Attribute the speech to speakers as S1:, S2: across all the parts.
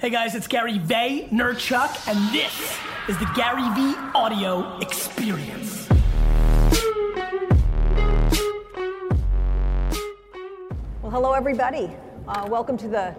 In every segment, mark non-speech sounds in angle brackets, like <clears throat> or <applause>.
S1: Hey guys, it's Gary Vaynerchuk, and this is the Gary V Audio Experience.
S2: Well, hello everybody. Uh, welcome to the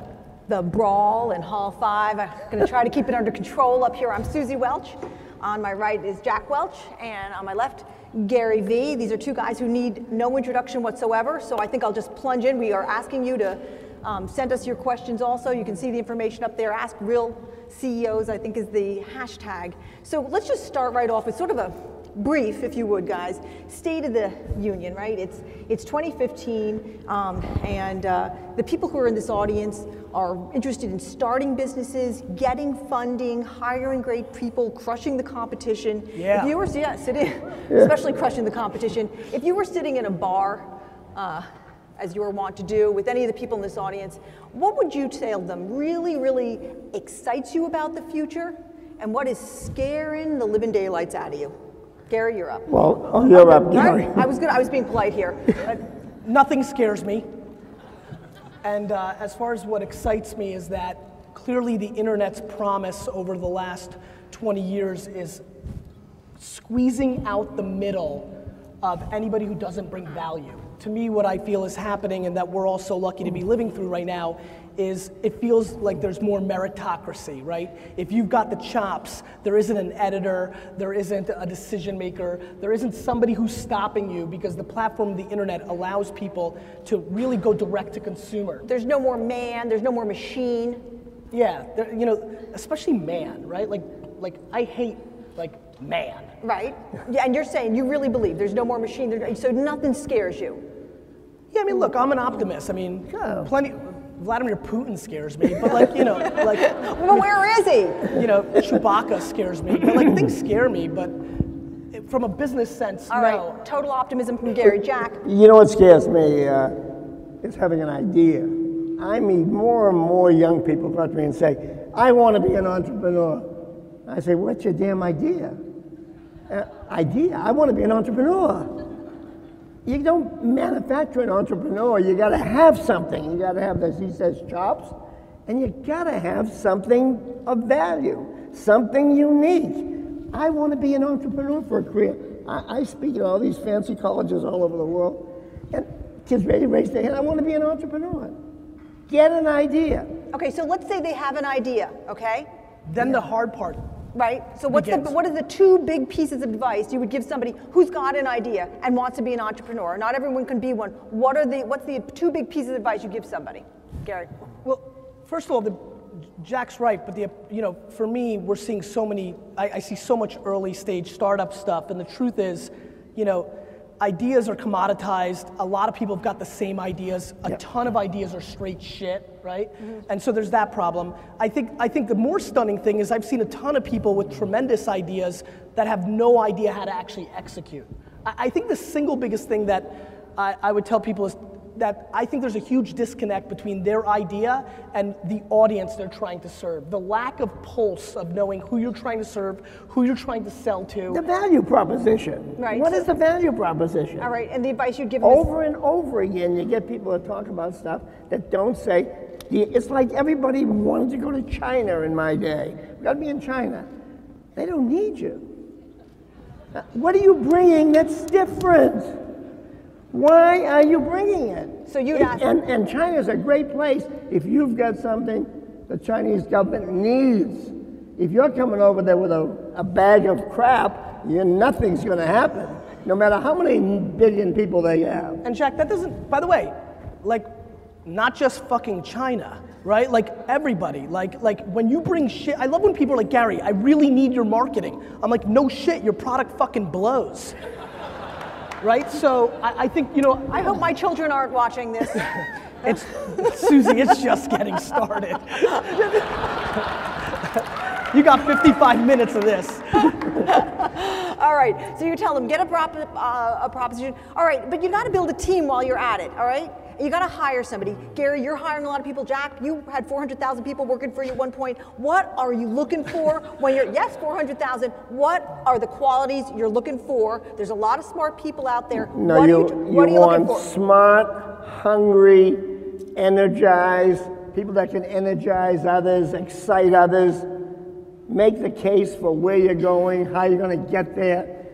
S2: the brawl in Hall Five. I'm going to try to keep it under control up here. I'm Suzy Welch. On my right is Jack Welch, and on my left, Gary V. These are two guys who need no introduction whatsoever. So I think I'll just plunge in. We are asking you to um, send us your questions also. You can see the information up there. Ask Real CEOs, I think, is the hashtag. So let's just start right off with sort of a brief, if you would, guys, State of the Union, right? It's, it's 2015, um, and uh, the people who are in this audience are interested in starting businesses, getting funding, hiring great people, crushing the competition.
S1: Yeah.
S2: If you were, yeah, sitting, especially crushing the competition. If you were sitting in a bar, uh, as you are wont to do with any of the people in this audience, what would you tell them really, really excites you about the future? And what is scaring the living daylights out of you? Gary, you're up.
S3: Well, oh, you're up, Gary.
S2: right, I was good. I was being polite here.
S1: Uh, <laughs> nothing scares me. And uh, as far as what excites me is that clearly the internet's promise over the last 20 years is squeezing out the middle of anybody who doesn't bring value. To me, what I feel is happening and that we're all so lucky to be living through right now is it feels like there's more meritocracy, right? If you've got the chops, there isn't an editor, there isn't a decision maker, there isn't somebody who's stopping you because the platform of the internet allows people to really go direct to consumer.
S2: There's no more man. There's no more machine.
S1: Yeah, there, you know, especially man, right? Like, like I hate like man.
S2: Right? Yeah, and you're saying you really believe there's no more machine, there- so nothing scares you.
S1: Yeah, I mean, look, I'm an optimist. I mean,
S3: Yeah.
S1: plenty. Vladimir Putin scares me, but like you know, <laughs> like
S2: Well, where is he?
S1: you know, Chewbacca scares me. But like things scare me, but from a business sense,
S2: All
S1: no.
S2: right, total optimism from Gary. Jack,
S3: You know what scares me uh, is having an idea. I meet more and more young people come up to me and say, I want to be an entrepreneur. I say, what's your damn idea? Uh, idea? I want to be an entrepreneur. You don't manufacture an entrepreneur. You got to have something. You got to have, as he says, chops, and you got to have something of value, something unique. I want to be an entrepreneur for a career. I, I speak at all these fancy colleges all over the world, and kids ready to raise their hand. I want to be an entrepreneur. Get an idea.
S2: okay, so let's say they have an idea, okay?
S1: Then the hard part.
S2: Right? So what's the, what are the two big pieces of advice you would give somebody who's got an idea and wants to be an entrepreneur? Not everyone can be one. What are the what's the two big pieces of advice you give somebody? Gary.
S1: Well, first of all, the, Jack's right, but the you know, for me, we're seeing so many. I, I see so much early stage startup stuff, and the truth is, you know, ideas are commoditized. A lot of people have got the same ideas. A ton of ideas are straight shit, right? Mm-hmm. And so there's that problem. I think I think the more stunning thing is I've seen a ton of people with tremendous ideas that have no idea how to actually execute. I, I think the single biggest thing that I, I would tell people is that I think there's a huge disconnect between their idea and the audience they're trying to serve. The lack of pulse of knowing who you're trying to serve, who you're trying to sell to.
S3: The value proposition.
S2: Right.
S3: What is the value proposition?
S2: All right, and the advice you'd give
S3: Over and over again, you get people to talk about stuff that don't say, it's like everybody wanted to go to China in my day. We gotta be in China. They don't need you. What are you bringing that's different? Why are you bringing it?
S2: So you'd
S3: It-
S2: ask-
S3: And, and China's a great place if you've got something the Chinese government needs. If you're coming over there with a, a bag of crap, you nothing's gonna happen, no matter how many billion people they have.
S1: And Jack, that doesn't, by the way, like, not just fucking China, right? Like everybody. Like, like when you bring shit, I love when people are like, Gary, I really need your marketing. I'm like, no shit, your product fucking blows. Right? So I, I think, you know,
S2: I hope my children aren't watching this. <laughs>
S1: it's, Suzy, it's just getting started. you got 55 minutes of this. <laughs>
S2: all right, so you tell them, get a, prop, uh, a proposition. All right, but you've got to build a team while you're at it, all right? You got to hire somebody. Gary, you're hiring a lot of people. Jack, you had 400,000 people working for you at one point. What are you looking for when you're, yes, 400,000. What are the qualities you're looking for? There's a lot of smart people out there.
S3: No,
S2: what
S3: you,
S2: are you, what are
S3: you
S2: you looking
S3: want
S2: for?
S3: smart, hungry, energized, people that can energize others, excite others, make the case for where you're going, how you're going to get there,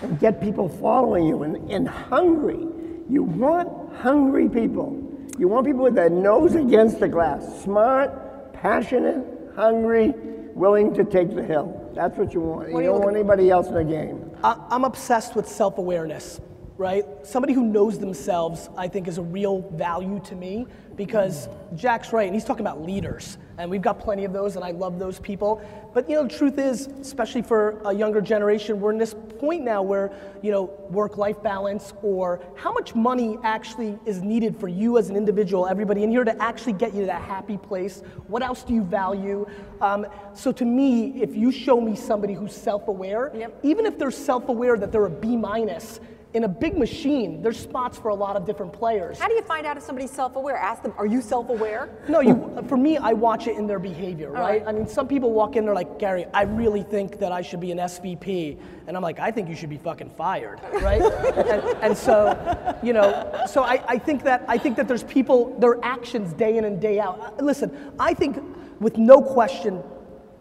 S3: and get people following you and, and hungry. You want hungry people. You want people with their nose against the glass, smart, passionate, hungry, willing to take the hill. That's what you want.
S2: What
S3: you
S2: you
S3: don't want anybody else in the game.
S1: I, I'm obsessed with self awareness, right? Somebody who knows themselves, I think, is a real value to me because Jack's right, and he's talking about leaders, and we've got plenty of those, and I love those people. But you know, the truth is, especially for a younger generation, we're in this point now where you know, work-life balance or how much money actually is needed for you as an individual, everybody in here, to actually get you to that happy place. What else do you value? Um, so to me, if you show me somebody who's self-aware,
S2: Yep.
S1: even if they're self-aware that they're a B minus, in a big machine, there's spots for a lot of different players.
S2: How do you find out if somebody's self-aware? Ask them, are you self-aware?
S1: No, you. For me, I watch it in their behavior, right?
S2: right.
S1: I mean, some people walk in, they're like, Gary, I really think that I should be an SVP, and I'm like, I think you should be fucking fired, right? <laughs> and, and so, you know, so I, I think that I think that there's people, their actions day in and day out. Uh, Listen, I think with no question,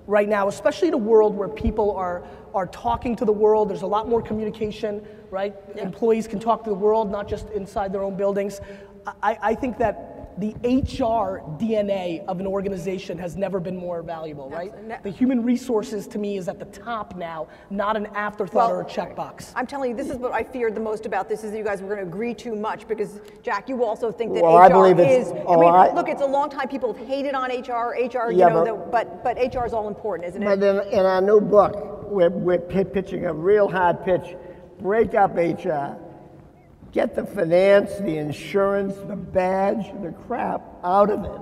S1: right now, especially in a world where people are are talking to the world. There's a lot more communication, right? Employees can talk to the world, not just inside their own buildings. I, I think that the HR DNA of an organization has never been more valuable, right?
S2: Abs-
S1: The human resources to me is at the top now, not an afterthought or a checkbox.
S2: I'm telling you, this is what I feared the most about this is that you guys were going to agree too much because Jack, you also think that
S3: Well, I
S2: HR
S3: believe it's-
S2: is.
S3: oh,
S2: I mean,
S3: I-
S2: look, it's a long time people have hated on HR. HR, you know,
S3: but-
S2: the, but but HR is all important, isn't it?
S3: But
S2: it?
S3: in, in our new book, we're, we're pitching a real hard pitch. Break up HR. Get the finance, the insurance, the badge, the crap out of it.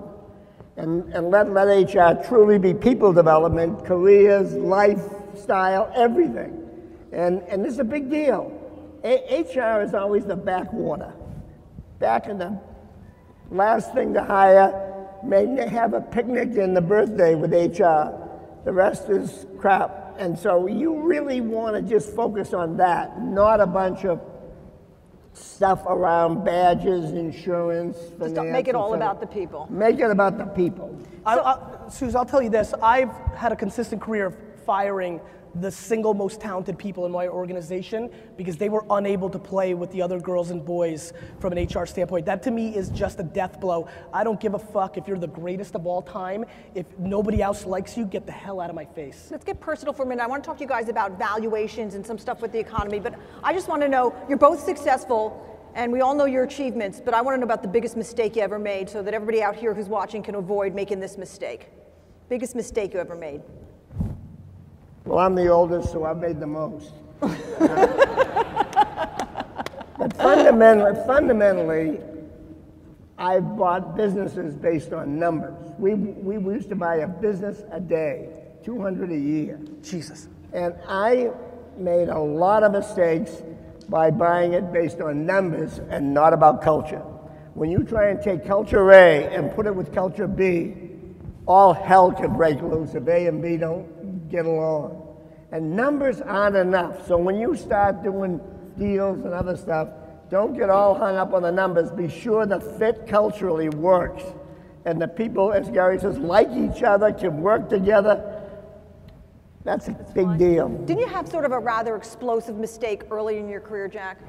S3: And, and let, let HR truly be people development, careers, lifestyle, everything. And, and this is a big deal. A- HR is always the backwater. Back in the last thing to hire, may have a picnic in the birthday with HR. The rest is crap. And so you really want to just focus on that, not a bunch of stuff around badges, insurance,
S2: Just
S3: finance.
S2: make it all about the people.
S3: Make it about the people.
S1: I, I, Suze, I'll tell you this. I've had a consistent career of firing the single most talented people in my organization because they were unable to play with the other girls and boys from an HR standpoint. That to me is just a death blow. I don't give a fuck if you're the greatest of all time. If nobody else likes you, get the hell out of my face.
S2: Let's get personal for a minute. I want to talk to you guys about valuations and some stuff with the economy, but I just want to know you're both successful and we all know your achievements, but I want to know about the biggest mistake you ever made so that everybody out here who's watching can avoid making this mistake. Biggest mistake you ever made.
S3: Well, I'm the oldest, so I've made the most. but fundamentally, fundamentally, I've bought businesses based on numbers. We, we, we used to buy a business a day, 200 a year.
S1: Jesus.
S3: And I made a lot of mistakes by buying it based on numbers and not about culture. When you try and take culture A and put it with culture B, all hell can break loose if A and B don't get along. And numbers aren't enough. So when you start doing deals and other stuff, don't get all hung up on the numbers. Be sure the fit culturally works. And the people, as Gary says, like each other, can work together. That's a big deal.
S2: Didn't you have sort of a rather explosive mistake early in your career, Jack?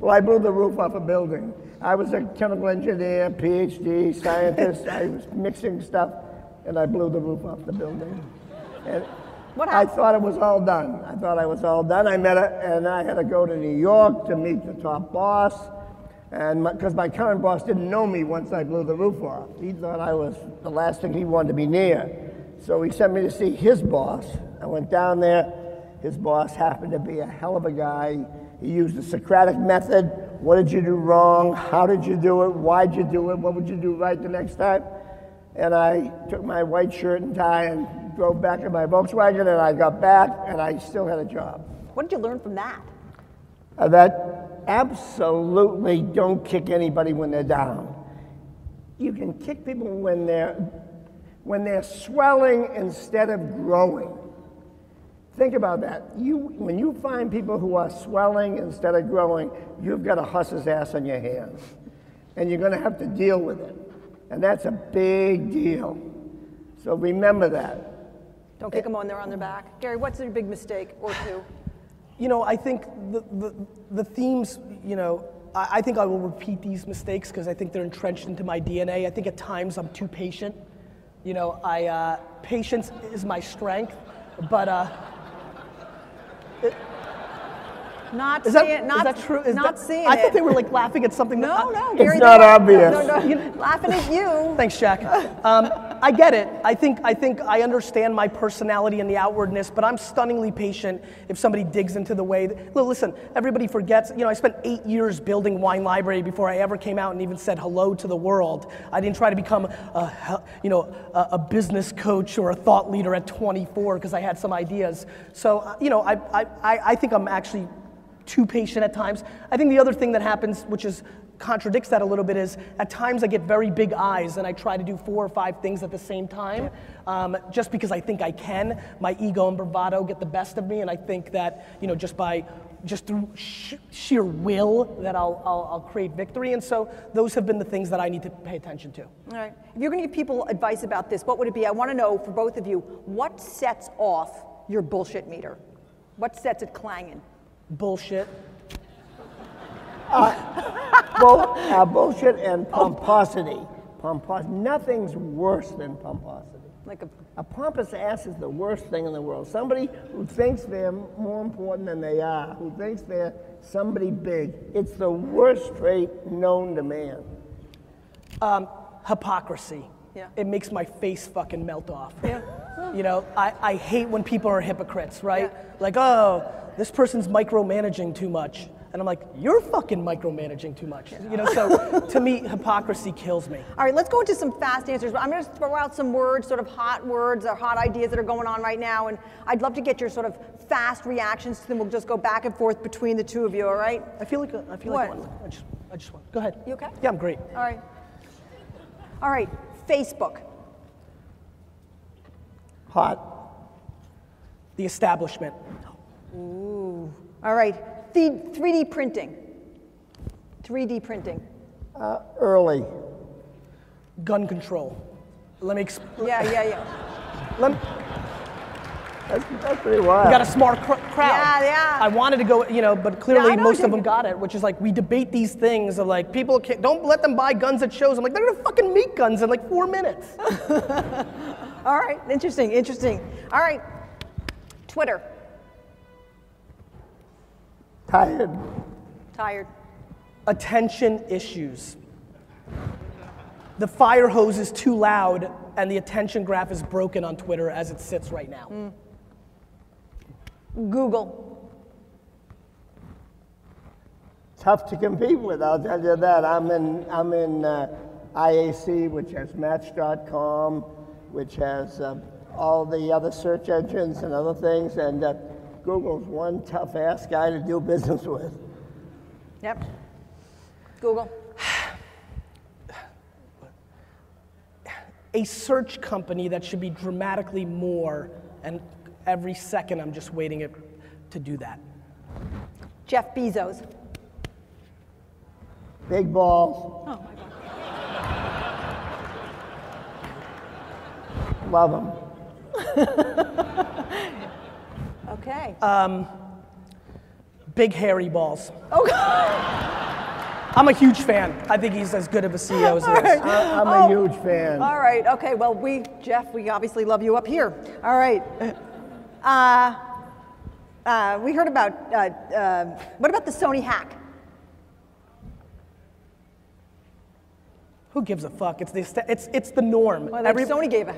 S3: Well, I blew the roof off a building. I was a chemical engineer, PhD, scientist. I was mixing stuff, and I blew the roof off the building. And
S2: What
S3: I thought it was all done. I thought I was all done. I met her, and I had to go to New York to meet the top boss. And because my, current boss didn't know me once I blew the roof off, he thought I was the last thing he wanted to be near. So he sent me to see his boss. I went down there. His boss happened to be a hell of a guy. He used the Socratic method. What did you do wrong? How did you do it? Why'd you do it? What would you do right the next time? And I took my white shirt and tie and drove back in my Volkswagen, and I got back, and I still had a job.
S2: What did you learn from that?
S3: Uh, that absolutely don't kick anybody when they're down. You can kick people when they're when they're swelling instead of growing. Think about that. You when you find people who are swelling instead of growing, you've got a huss's ass on your hands, and you're going to have to deal with it. And that's a big deal. So remember that.
S2: Don't kick them when they're on their back. Gary, what's your big mistake or two? <sighs>
S1: You know, I think the, the, the themes, you know, I, I think I will repeat these mistakes because I think they're entrenched into my DNA. I think at times I'm too patient. You know, I, uh, patience is my strength, but uh, <laughs>
S2: Not
S1: is that,
S2: seeing, not,
S1: is that true? Is
S2: not
S1: that,
S2: seeing
S1: I
S2: it.
S1: thought they were like laughing at something.
S2: no,
S1: that,
S2: no, <laughs>
S3: It's
S2: Gary.
S3: not
S2: they were-
S3: obvious. <laughs>
S2: No, no, laughing at you.
S1: Thanks, Jack. Um, I get it. I think, I think I understand my personality and the outwardness, but I'm stunningly patient if somebody digs into the way. That, listen, everybody forgets. You know, I spent eight years building Wine Library before I ever came out and even said hello to the world. I didn't try to become a, you know, a, a business coach or a thought leader at 24 because I had some ideas. So, uh, you know, I, I I think I'm actually too patient at times. I think the other thing that happens, which is contradicts that a little bit, is at times I get very big eyes and I try to do four or five things at the same time, um, just because I think I can. My ego and bravado get the best of me, and I think that you know just by just through sh- sheer will that I'll, I'll, I'll create victory. And so those have been the things that I need to pay attention to.
S2: All right. If you're going to give people advice about this, what would it be? I want to know for both of you what sets off your bullshit meter? What sets it clanging?
S1: Bullshit.
S3: Bull, uh, bullshit and pomposity. Pompos- Nothing's worse than pomposity.
S2: Like a
S3: A pompous ass is the worst thing in the world. Somebody who thinks they're more important than they are, who thinks they're somebody big. It's the worst trait known to man.
S1: Um, hypocrisy.
S2: Yeah.
S1: It makes my face fucking melt off.
S2: Yeah.
S1: You know, I, I hate when people are hypocrites, right?
S2: Yeah.
S1: Like, oh, this person's micromanaging too much. And I'm like, you're fucking micromanaging too much. You know, so to me, hypocrisy kills me.
S2: All right, let's go into some fast answers. I'm going to throw out some words, sort of hot words or hot ideas that are going on right now, and I'd love to get your sort of fast reactions to them. We'll just go back and forth between the two of you, all right?
S1: I feel like, I feel like
S2: What?
S1: one. I just, I just want, go ahead.
S2: You okay?
S1: Yeah, I'm great.
S2: All right. All right, Facebook.
S3: Hot.
S1: The establishment. Ooh.
S2: All right, 3D printing. 3D printing.
S3: Uh, early.
S1: Gun control. Let me, explain.
S2: Yeah, yeah, yeah.
S1: let me,
S3: That's, that's pretty wild.
S1: We got a smart cr- crowd.
S2: Yeah, yeah.
S1: I wanted to go, you know, but clearly
S2: Yeah,
S1: most of
S2: Jake.
S1: them got it, which is like we debate these things of like people can't, don't let them buy guns at shows. I'm like they're gonna fucking make guns in like four minutes. <laughs>
S2: All right, interesting, interesting. All right, Twitter.
S3: Tired.
S2: Tired.
S1: Attention issues. The fire hose is too loud, and the attention graph is broken on Twitter as it sits right now.
S2: Google.
S3: Tough to compete with, I'll tell you that. I'm in, I'm in uh, IAC, which has Match.com, which has uh, all the other search engines and other things, and uh, Google's one tough ass guy to do business with.
S2: Yep. Google.
S1: A search company that should be dramatically more, and every second I'm just waiting it to do that.
S2: Jeff Bezos.
S3: Big balls.
S2: Oh my God.
S3: Love them. <laughs>
S2: Okay.
S1: Big hairy balls.
S2: oh God. <laughs>
S1: I'm a huge fan. I think he's as good of a CEO as there is.
S3: I- I'm
S2: Oh.
S3: a huge fan.
S2: All right. Okay. Well, we, Jeff, we obviously love you up here. All right. Uh, uh, we heard about. Uh, uh, what about the Sony hack?
S1: Who gives a fuck? It's the, it's, it's the norm.
S2: Well,
S1: Every-
S2: Sony gave a.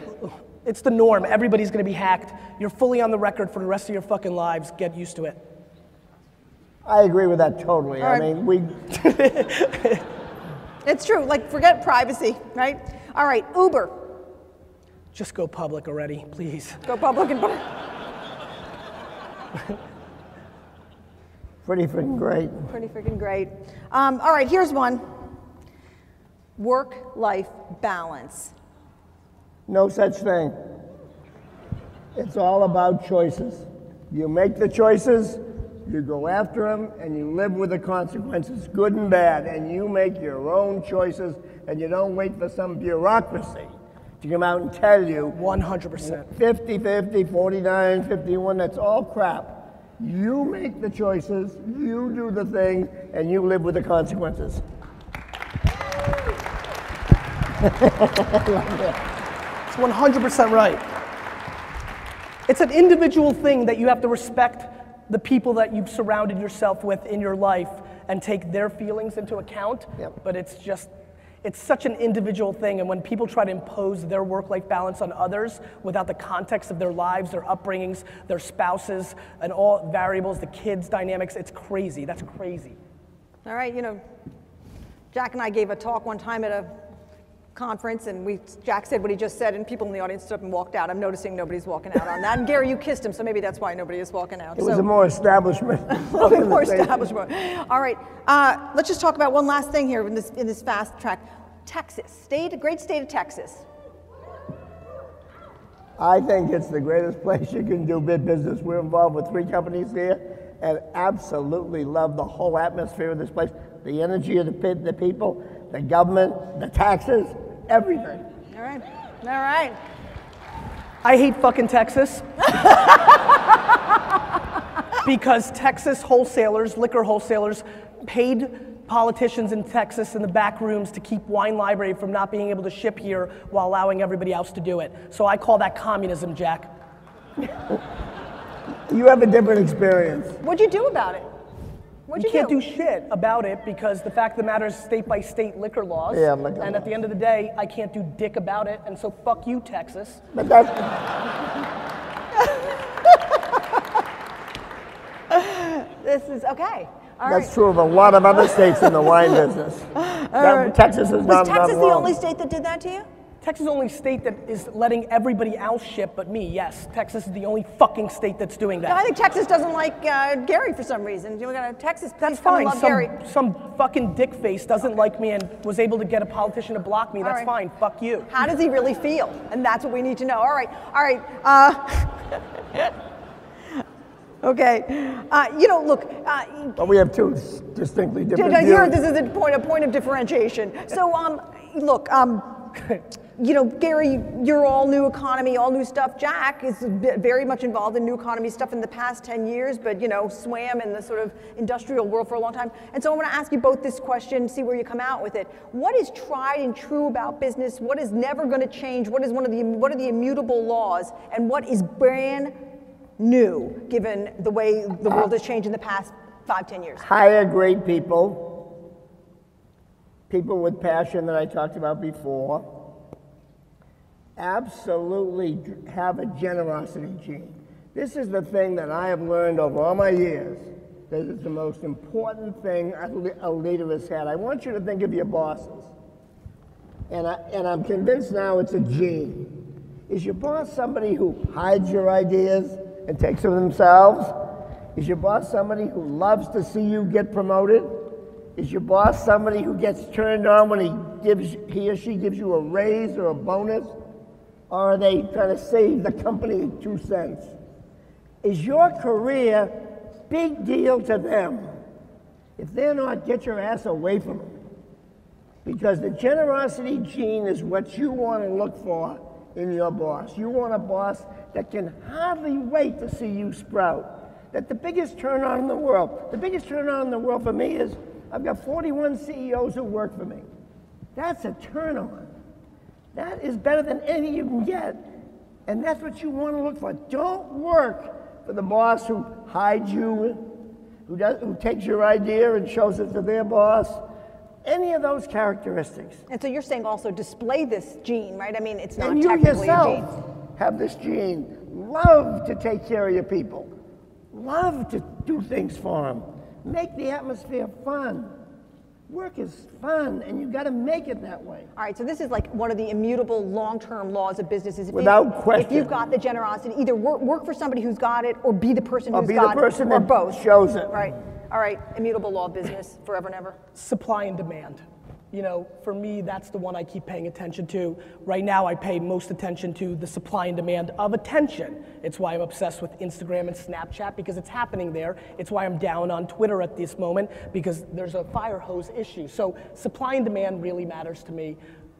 S1: it's the norm. Everybody's gonna be hacked. You're fully on the record for the rest of your fucking lives. Get used to it.
S3: I agree with that totally.
S2: All
S3: I
S2: right.
S3: mean, we, <laughs>
S2: It's true. Like, forget privacy, right? All right. Uber.
S1: Just go public already, please.
S2: Go public and. <laughs>
S3: pretty freaking great.
S2: Pretty freaking great. Um, all right. Here's one. Work-life balance.
S3: No such thing. It's all about choices. You make the choices, You go after them and you live with the consequences, good and bad, and you make your own choices and you don't wait for some bureaucracy to come out and tell you
S1: 100%.
S3: 50 50, 49 51, that's all crap. You make the choices, you do the thing, and you live with the consequences. <laughs>
S1: It's 100% right. It's an individual thing that you have to respect the people that you've surrounded yourself with in your life and take their feelings into account.
S3: Yep.
S1: But it's just, it's such an individual thing. And when people try to impose their work life balance on others without the context of their lives, their upbringings, their spouses, and all variables, the kids' dynamics, it's crazy. That's crazy.
S2: All right, you know, Jack and I gave a talk one time at a conference, and we Jack said what he just said, and people in the audience stood up and walked out. I'm noticing nobody's walking out on that. And Gary, you kissed him, so maybe that's why nobody is walking out.
S3: It was
S2: so,
S3: a more establishment. <laughs>
S2: a bit more <laughs> establishment. All right, uh, let's just talk about one last thing here in this in this fast track. Texas, state, great state of Texas.
S3: I think it's the greatest place you can do big business. We're involved with three companies here and absolutely love the whole atmosphere of this place, the energy of the, the people, the government, the taxes, everything.
S2: All right, all right.
S1: I hate fucking Texas. <laughs> because Texas wholesalers, liquor wholesalers, paid politicians in Texas in the back rooms to keep Wine Library from not being able to ship here while allowing everybody else to do it. So I call that communism, Jack.
S3: You have a different experience.
S2: What'd you do about it? What'd
S1: You
S2: you,
S1: can't do shit about it because the fact of the matter is state by state liquor laws.
S3: Yeah, liquor
S1: and at the end of the day, I can't do dick about it. And so fuck you, Texas.
S3: But that's,
S2: This is okay. All
S3: that's
S2: right.
S3: true of a lot of other states in the wine business. <laughs> That- Texas is not
S2: Was Texas the only state that did that to you?
S1: Texas is the only state that is letting everybody else ship but me. Yes, Texas is the only fucking state that's doing that.
S2: No, I think Texas doesn't like uh, Gary for some reason. You got Texas.
S1: That's
S2: please come and
S1: fine.
S2: Love
S1: Some,
S2: Gary.
S1: some fucking dick face doesn't like me and was able to get a politician to block me.
S2: All
S1: That's
S2: right.
S1: fine. Fuck you.
S2: How does he really feel? And that's what we need to know. All right, all right. Uh, <laughs> okay. Uh, you know, look. Uh,
S3: But we have two distinctly different
S2: here,
S3: views.
S2: this is a point, a point of differentiation. So, um, look. Um, <laughs> you know, Gary, you're all new economy, all new stuff. Jack is very much involved in new economy stuff in the past 10 years, but, you know, swam in the sort of industrial world for a long time. And so I want to ask you both this question, see where you come out with it. What is tried and true about business? What is never going to change? What is one of the, what are the immutable laws? And what is brand new, given the way the world has changed in the past five, 10 years?
S3: Hire great people, people with passion that I talked about before. Absolutely have a generosity gene. This is the thing that I have learned over all my years that is the most important thing a leader has had. I want you to think of your bosses. And, I, and I'm convinced now it's a gene. Is your boss somebody who hides your ideas and takes them themselves? Is your boss somebody who loves to see you get promoted? Is your boss somebody who gets turned on when he gives he or she gives you a raise or a bonus? Or are they trying to save the company two cents? Is your career big deal to them? If they're not, get your ass away from them. Because the generosity gene is what you want to look for in your boss. You want a boss that can hardly wait to see you sprout. That the biggest turn on in the world, the biggest turn on in the world for me is I've got 41 CEOs who work for me. That's a turn on. That is better than any you can get. And that's what you want to look for. Don't work for the boss who hides you, who, does, who takes your idea and shows it to their boss. Any of those characteristics.
S2: And so you're saying also display this gene, right? I mean, it's not
S3: and you
S2: technically a gene.
S3: yourself have this gene. Love to take care of your people. Love to do things for them. Make the atmosphere fun. Work is fun, and you've got to make it that way.
S2: All right, so this is like one of the immutable long-term laws of businesses. If you-
S3: Without question.
S2: If you've got the generosity, either work, work for somebody who's got it, or be the person
S3: Or
S2: who's
S3: be the
S2: got
S3: person
S2: it, or both.
S3: shows it.
S2: Right. All right. Immutable law of business, forever and ever.
S1: Supply and demand. You know, for me, that's the one I keep paying attention to. Right now, I pay most attention to the supply and demand of attention. It's why I'm obsessed with Instagram and Snapchat because it's happening there. It's why I'm down on Twitter at this moment because there's a fire hose issue. So, supply and demand really matters to me.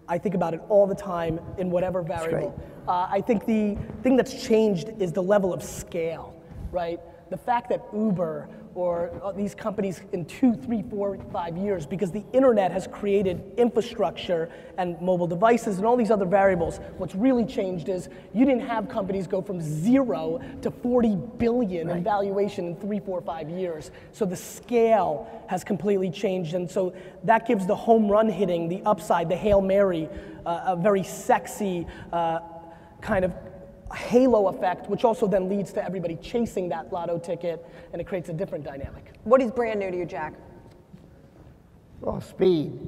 S1: I think about it all the time in whatever variable. Uh, I think the thing that's changed is the level of scale, right? The fact that Uber or uh, these companies in two, three, four, five years, because the internet has created infrastructure and mobile devices and all these other variables. What's really changed is you didn't have companies go from zero to 40 billion in valuation in three, four, five years. So the scale has completely changed, and so that gives the home run hitting, the upside, the Hail Mary, uh, a very sexy uh, kind of halo effect, which also then leads to everybody chasing that lotto ticket, and it creates a different dynamic.
S2: What is brand new to you, Jack?
S3: Well, speed.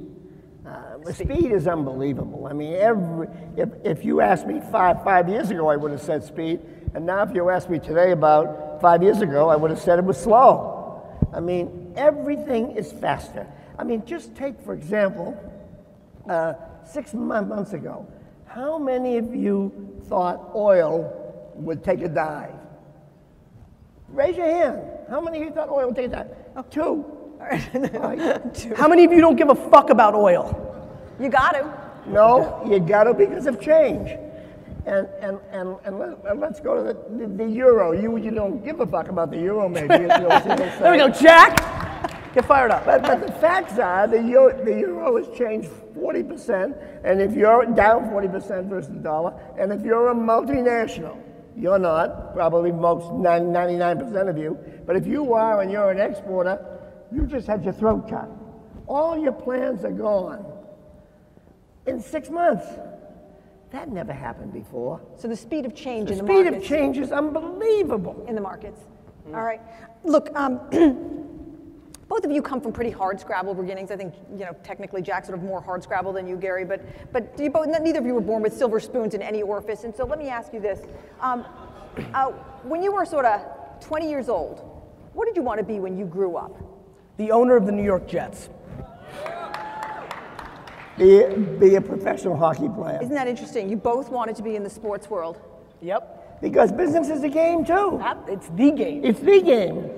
S3: Uh, the speed is unbelievable. I mean, every, if, if you asked me five, five years ago, I would have said speed. And now, if you ask me today about five years ago, I would have said it was slow. I mean, everything is faster. I mean, just take, for example, uh, six months ago, how many of you thought oil would take a dive? Raise your hand. How many of you thought oil would take a dive? Oh. Two. <laughs> Right.
S1: How many of you don't give a fuck about oil?
S2: You got to.
S3: No, you got to because of change. And, and, and, and, let, and let's go to the, the, the euro. You, you don't give a fuck about the euro, maybe. <laughs>
S1: There we go, Jack. Get fired up.
S3: But, but the facts are the euro, the euro has changed 40%, and if you're down 40% versus the dollar, and if you're a multinational, you're not, probably most 99% of you, but if you are and you're an exporter, you just had your throat cut. All your plans are gone in six months. That never happened before.
S2: So the speed of change
S3: The
S2: in the
S3: speed of change is unbelievable.
S2: in the markets. All right. Look, um, <clears throat> both of you come from pretty hard scrabble beginnings. I think, you know, technically Jack's sort of more hard scrabble than you, Gary, but, but you both, neither of you were born with silver spoons in any orifice. And so let me ask you this. Um, uh, when you were sort of 20 years old, what did you want to be when you grew up?
S1: The owner of the New York Jets.
S3: Be, be a professional hockey player.
S2: Isn't that interesting? You both wanted to be in the sports world.
S1: Yep.
S3: Because business is a game too.
S1: It's the game.
S3: It's the game.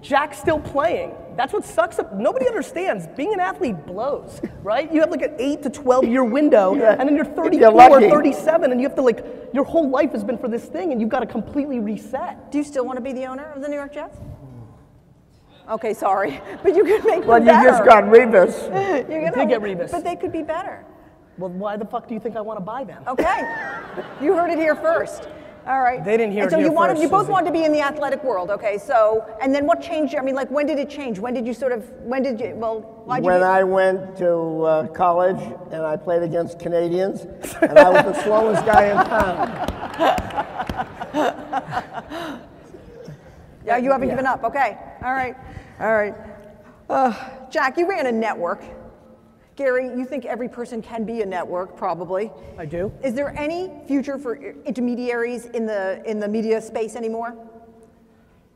S1: Jack's still playing. That's what sucks. Up. Nobody understands. Being an athlete blows, right? You have like an 8 to 12 year window, <laughs>
S3: Yeah.
S1: and then you're
S3: If
S1: 34
S3: you're
S1: or 37, and you have to like, your whole life has been for this thing, and you've got to completely reset.
S2: Do you still want to be the owner of the New York Jets? Okay, sorry, <laughs> but you could make them
S3: Well, you just got Revis. <laughs>
S2: You're gonna-
S1: did get Revis.
S2: But they could be better.
S1: Well, why the fuck do you think I want to buy them?
S2: Okay. you heard it here first. All right.
S1: They didn't hear
S2: and
S1: it
S2: so
S1: here
S2: you wanted,
S1: first,
S2: you both
S1: Suzy.
S2: wanted to be in the athletic world. Okay. So, and then what changed? I mean, like, when did it change? When did you sort of? When did you? Well, why did you?
S3: When
S2: get-
S3: I went to uh, college and I played against Canadians, and I was the <laughs> slowest guy in town.
S2: yeah, you haven't given up. Okay. All right. All right. Uh, Jack, you ran a network. Gary, you think every person can be a network, probably.
S1: I do.
S2: Is there any future for intermediaries in the in the media space anymore?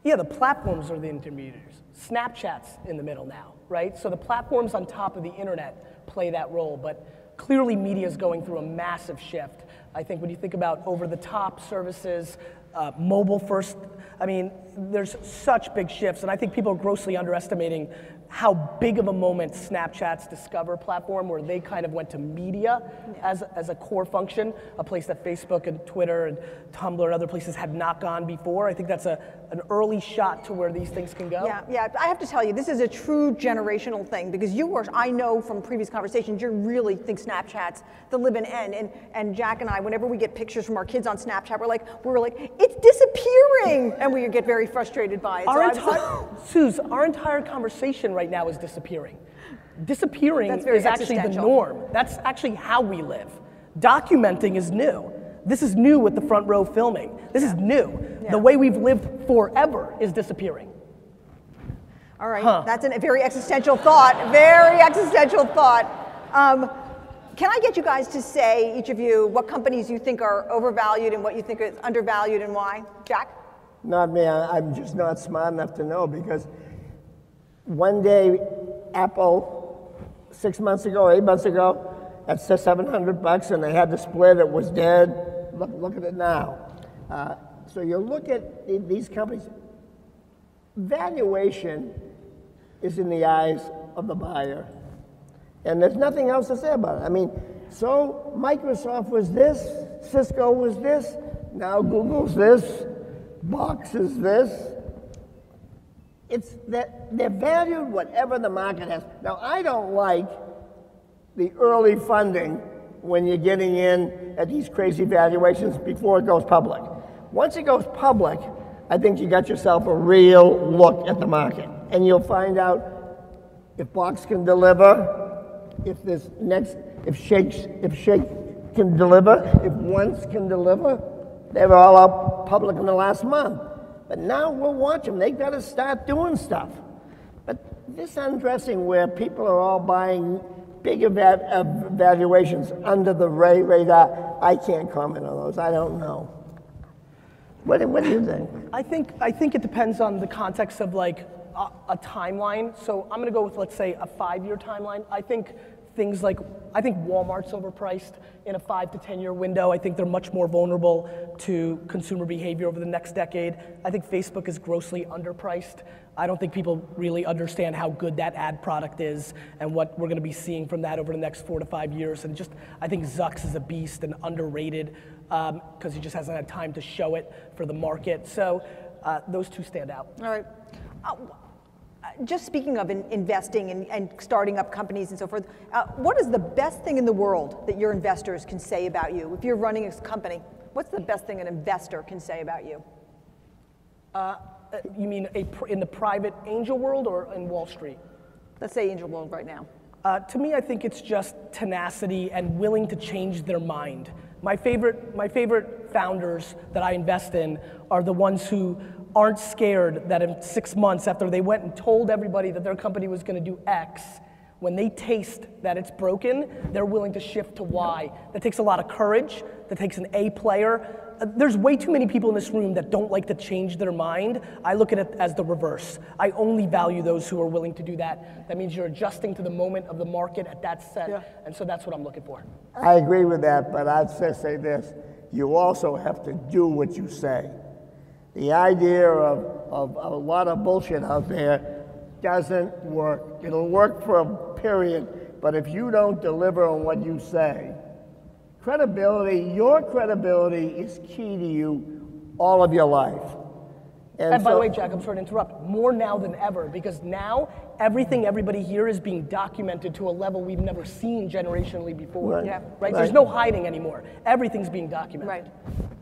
S1: Yeah, the platforms are the intermediaries. Snapchat's in the middle now, right? So the platforms on top of the internet play that role, but clearly media is going through a massive shift. I think when you think about over the top services, uh, mobile first, I mean, there's such big shifts, and I think people are grossly underestimating how big of a moment Snapchat's Discover platform, where they kind of went to media as, as a core function, a place that Facebook and Twitter and Tumblr and other places had not gone before. I think that's a, an early shot to where these things can go.
S2: Yeah, yeah. I have to tell you, this is a true generational thing because you were, I know from previous conversations, you really think Snapchat's the living end. And, and Jack and I, whenever we get pictures from our kids on Snapchat, we're like, we're like, it's disappearing. And we get very frustrated by it.
S1: Our
S2: was-
S1: entire, <gasps> Suze, our entire conversation right now is disappearing. Disappearing is actually the norm. That's actually how we live. Documenting is new. This is new with the front row filming. This is new.
S2: Yeah.
S1: The way we've lived forever is disappearing.
S2: All right,
S1: Huh.
S2: that's an- a very existential thought. Very existential thought. Um, can I get you guys to say, each of you, what companies you think are overvalued and what you think is undervalued and why? Jack?
S3: Not me. I- I'm just not smart enough to know because one day Apple six months ago, eight months ago, at 700 bucks, and they had to split. It was dead. Look, look at it now. Uh, so you look at these companies. Valuation is in the eyes of the buyer, and there's nothing else to say about it. I mean, so Microsoft was this, Cisco was this, now Google's this, Box is this. It's that they're valued whatever the market has. Now, I don't like the early funding when you're getting in at these crazy valuations before it goes public. Once it goes public, I think you got yourself a real look at the market. And you'll find out if Box can deliver, if this next, if Shake, if Shake can deliver, if Once can deliver. They were all out public in the last month. But now we'll watch them. They've got to start doing stuff. But this undressing where people are all buying big eva- uh, valuations under the ray radar, I can't comment on those. I don't know. What, do- what do you think?
S1: I think I think it depends on the context of like a, a timeline. So I'm going to go with let's say a five-year timeline. I think things like I think Walmart's overpriced in a five to ten year window. I think they're much more vulnerable to consumer behavior over the next decade. I think Facebook is grossly underpriced. I don't think people really understand how good that ad product is and what we're going to be seeing from that over the next four to five years. And just, I think Zucks is a beast and underrated because he just hasn't had time to show it for the market. So uh, those two stand out.
S2: All right. Uh, just speaking of in, investing and, and starting up companies and so forth, uh, what is the best thing in the world that your investors can say about you? If you're running a company, what's the best thing an investor can say about you?
S1: Uh, you mean a, pr- in the private angel world or in Wall Street?
S2: Let's say Angel World right now.
S1: Uh, to me, I think it's just tenacity and willing to change their mind. My favorite, my favorite founders that I invest in are the ones who aren't scared that in six months after they went and told everybody that their company was going to do X, when they taste that it's broken, they're willing to shift to Y. That takes a lot of courage. That takes an A player. There's way too many people in this room that don't like to change their mind. I look at it as the reverse. I only value those who are willing to do that. That means you're adjusting to the moment of the market at that set. And so that's what I'm looking for.
S3: I agree with that, but I'd say, say this you also have to do what you say. The idea of, of a lot of bullshit out there doesn't work. It'll work for a period, but if you don't deliver on what you say, credibility, your credibility is key to you all of your life.
S1: And by
S3: so-
S1: the way, Jack, I'm sorry to interrupt. More now than ever, because now everything everybody here is being documented to a level we've never seen generationally before.
S3: Right.
S2: Yeah.
S1: Right?
S3: Right.
S1: There's no hiding anymore. Everything's being documented.
S2: Right.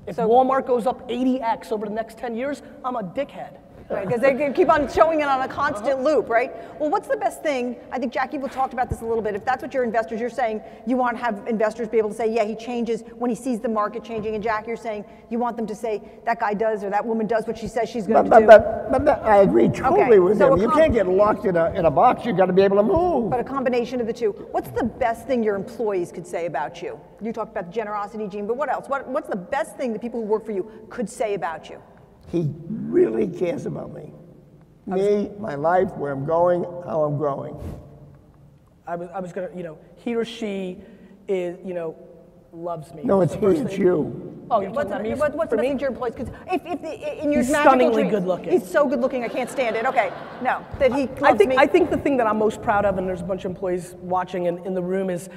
S1: If
S2: So-
S1: Walmart goes up 80x over the next 10 years, I'm a dickhead.
S2: Right, because they keep on showing it on a constant uh-huh. loop, right? Well, what's the best thing? I think Jackie will talked about this a little bit. If that's what your investors, you're saying you want to have investors be able to say, yeah, he changes when he sees the market changing. And Jack, you're saying you want them to say that guy does or that woman does what she says she's going
S3: But,
S2: to
S3: but,
S2: do.
S3: but, but, but I agree totally
S2: Okay,
S3: with
S2: so
S3: him.
S2: a
S3: You can't get locked in a, in a box. You've got to be able to move.
S2: But a combination of the two. What's the best thing your employees could say about you? You talked about the generosity gene, but what else? What, what's the best thing that people who work for you could say about you?
S3: He really cares about me. Me, my life, where I'm going, how I'm growing.
S1: I was, I was gonna, you know, he or she is, you know, loves me.
S3: No, it's
S1: The
S3: he, it's you.
S1: Oh, you're
S2: What's,
S1: talking
S2: the,
S1: about me?
S2: what, what's
S1: For
S2: the best
S1: me?
S2: your employees? Because if, if the, in your
S1: He's
S2: magical
S1: stunningly
S2: dreams-
S1: good looking.
S2: He's so good looking, I can't stand it. Okay, no, that he loves
S1: I think,
S2: me.
S1: I think the thing that I'm most proud of, and there's a bunch of employees watching in, in the room, is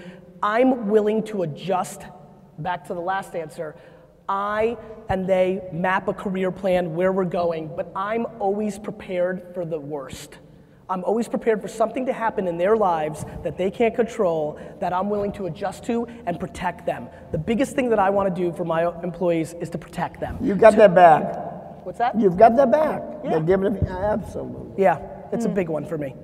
S1: I'm willing to adjust, back to the last answer, I and they map a career plan where we're going, but I'm always prepared for the worst. I'm always prepared for something to happen in their lives that they can't control that I'm willing to adjust to and protect them. The biggest thing that I want to do for my employees is to protect them.
S3: You've got their back.
S1: What's that?
S3: You've got their back.
S1: Yeah.
S3: They're giving it, absolutely.
S1: Yeah, it's a hmm. big one for me.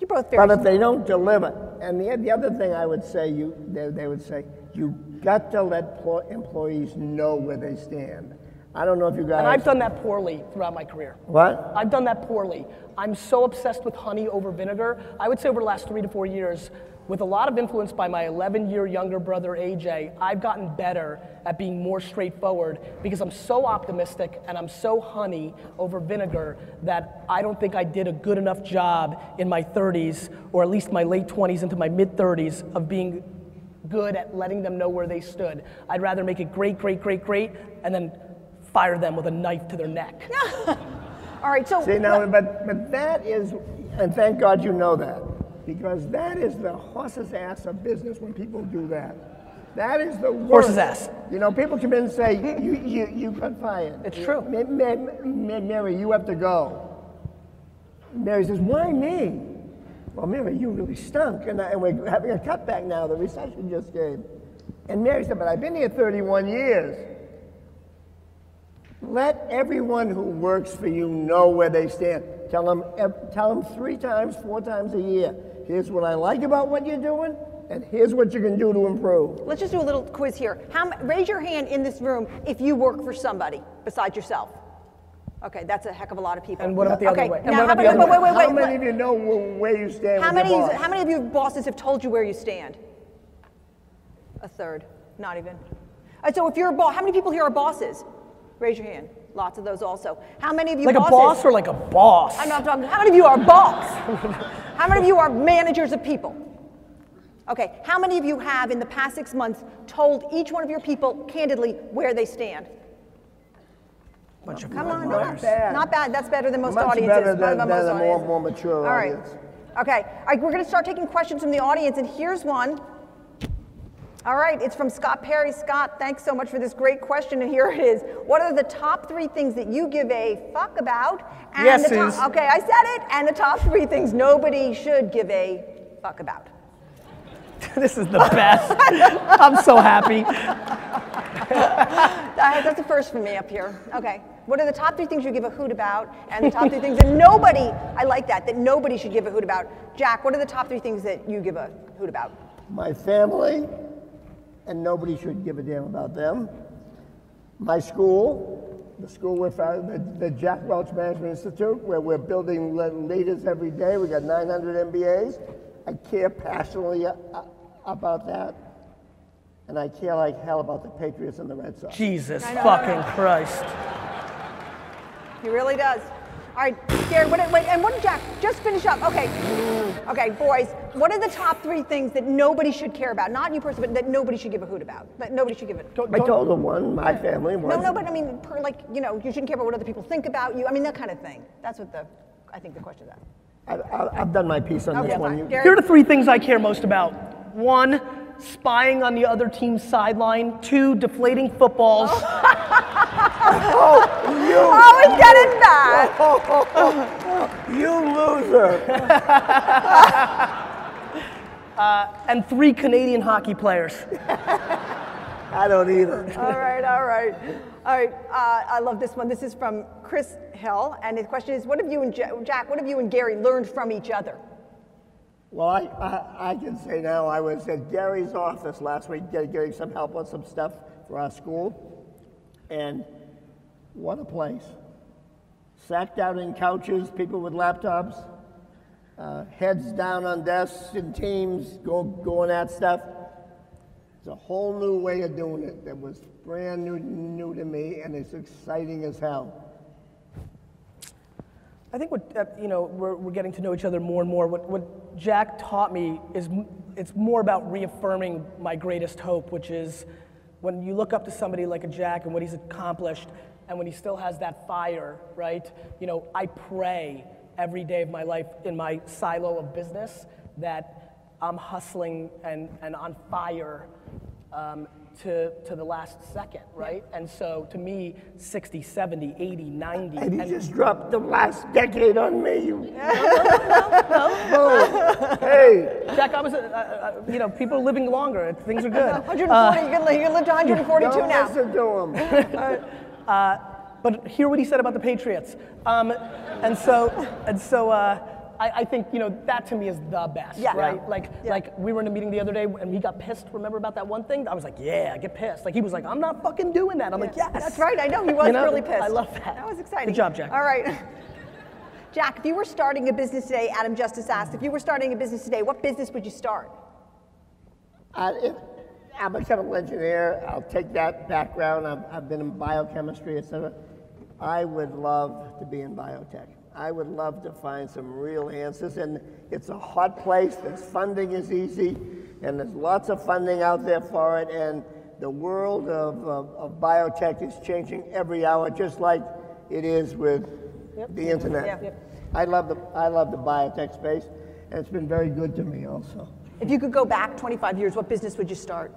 S2: You're both very
S3: But if they don't deliver, and the, the other thing I would say, you, they, they would say, you got to let plo- employees know where they stand. I don't know if you guys.
S1: And I've done that poorly throughout my career.
S3: What?
S1: I've done that poorly. I'm so obsessed with honey over vinegar. I would say over the last three to four years, with a lot of influence by my 11 year younger brother AJ, I've gotten better at being more straightforward because I'm so optimistic and I'm so honey over vinegar that I don't think I did a good enough job in my 30s or at least my late 20s into my mid 30s of being good at letting them know where they stood. I'd rather make it great, great, great, great, and then fire them with a knife to their neck. <laughs>
S2: All right, so
S3: See now, but but that is, and thank God you know that, because that is the horse's ass of business when people do that. That is the worst.
S1: Horse's ass.
S3: You know, people come in and say, you, you, you got fired.
S1: It's true.
S3: Ma- Ma- Ma- Mary, you have to go. Mary says, why me? Well, Mary, you really stunk. And, I, and we're having a cutback now. The recession just came. And Mary said, but I've been here 31 years. Let everyone who works for you know where they stand. Tell them, tell them three times, four times a year. Here's what I like about what you're doing, and here's what you can do to improve.
S2: let's just do a little quiz here. How, raise your hand in this room if you work for somebody besides yourself. Okay, that's a heck of a lot of people.
S1: And what about the other way? And
S2: now how many- wait, wait, wait,
S3: How many of you know where you stand
S2: How many,
S3: your
S2: how many of you bosses have told you where you stand? A third, not even. Right, so if you're a boss, how many people here are bosses? Raise your hand. Lots of those also. How many of you
S1: Like a
S2: bosses?
S1: boss or like a boss?
S2: I'm not talking. How many of you are boss? how many of you are managers of people? Okay. How many of you have in the past six months told each one of your people candidly where they stand?
S1: Bunch of
S2: Come on,
S3: Not
S2: not
S3: bad.
S2: Not bad. That's better than most
S3: Much
S2: audiences.
S3: better
S2: Better
S3: than-
S2: most
S3: than a more- more mature
S2: All right.
S3: audience.
S2: Okay. All right. We're going to start taking questions from the audience, and here's one. All right, it's from Scott Perry. Scott, thanks so much for this great question, and here it is. What are the top three things that you give a fuck about? And
S1: Yes,
S2: the top, Okay, I said it. And the top three things nobody should give a fuck about. <laughs>
S1: this is the best. I'm so happy. <laughs>
S2: That's the first for me up here. Okay. What are the top three things you give a hoot about? And the top three things that nobody, I like that, that nobody should give a hoot about. Jack, what are the top three things that you give a hoot about?
S3: My family, and nobody should give a damn about them. My school, the school with uh, the, the Jack Welch Management Institute, where we're building leaders every day. We got 900 MBAs. I care passionately uh, uh, about that, and I care like hell about the Patriots and the Red Sox.
S1: Jesus fucking Christ.
S2: He really does. All right, Gary, what, wait, and what did Jack, just finish up. Okay. Okay, boys, what are the top three things that nobody should care about? Not you personally, but that nobody should give a hoot about. That nobody should give it.
S3: I told them one, my family, one.
S2: No, no, but I mean, per, like, you know, you shouldn't care about what other people think about you. I mean, that kind of thing. That's what the, I think the question is at.
S3: I, I, I've done my piece on
S2: Okay,
S3: this one.
S2: fine. Gary?
S1: Here are the three things I care most about. One, spying on the other team's sideline. Two, deflating footballs.
S2: Oh, <laughs> you. Oh, he's getting bad.
S3: You loser! <laughs>
S1: and three, Canadian hockey players. <laughs>
S3: I don't either.
S2: all right, all right. All right, uh, I love this one. This is from Chris Hill, and his question is, what have you and Ja- Jack, what have you and Gary learned from each other?
S3: Well, I, I, I can say now I was at Gary's office last week get- getting some help on some stuff for our school. And what a place. Sat down in couches, people with laptops, uh, heads down on desks in teams, go, going at stuff. It's a whole new way of doing it that was brand new, new to me, and it's exciting as hell.
S1: I think what uh, you know we're, we're getting to know each other more and more. What, what Jack taught me is it's more about reaffirming my greatest hope, which is when you look up to somebody like a Jack and what he's accomplished, and when he still has that fire, right? You know, I pray every day of my life in my silo of business that I'm hustling and, and on fire um, to, to the last second, right? And so to me, 60, 70, 80, 90.
S3: And you
S1: and-
S3: just dropped the last decade on me. You, <laughs> Boom. Hey,
S1: Jack, I was, uh, uh, you know, people are living longer. Things are good. <laughs>
S2: 140, you, can, you can live to 142
S3: don't
S2: now.
S3: listen to him. <laughs>
S1: Uh, but hear what he said about the Patriots. Um, and so, and so, uh, I, I think you know that to me is the best,
S2: Yeah.
S1: right?
S2: Yeah.
S1: Like,
S2: Yeah.
S1: like we were in a meeting the other day and he got pissed. Remember about that one thing? I was like, yeah, get pissed. Like he was like, I'm not fucking doing that. I'm like, yes.
S2: That's right, I know, he <laughs> was
S1: You know?
S2: really pissed.
S1: I love that.
S2: That was exciting.
S1: Good job, Jack.
S2: All right. <laughs> Jack, if you were starting a business today, Adam Justice asked, if you were starting a business today, what business would you start?
S3: I, if, I'm a chemical engineer. I'll take that background. I've, I've been in biochemistry, etc. I would love to be in biotech. I would love to find some real answers. And it's a hot place. The funding is easy, and there's lots of funding out there for it. And the world of, of, of biotech is changing every hour, just like it is with the internet.
S2: Yep.
S3: I love the I love the biotech space, and it's been very good to me also.
S2: If you could go back 25 years, what business would you start?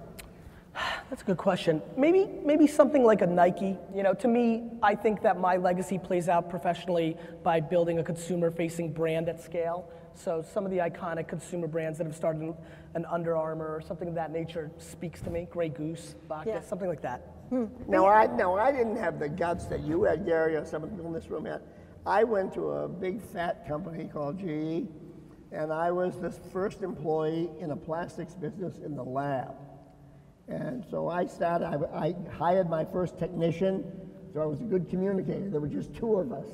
S2: <sighs>
S1: That's a good question. Maybe, maybe something like a Nike. You know, to me, I think that my legacy plays out professionally by building a consumer-facing brand at scale. So some of the iconic consumer brands that have started, an Under Armour or something of that nature, speaks to me. Grey Goose, Bacchus,
S2: Yeah.
S1: something like that. Hmm.
S3: Now I no, I didn't have the guts that you had, Gary, or some of the people in this room had. I went to a big fat company called GE, and I was the first employee in a plastics business in the lab. And so I started. I, I hired my first technician, so I was a good communicator. There were just two of us,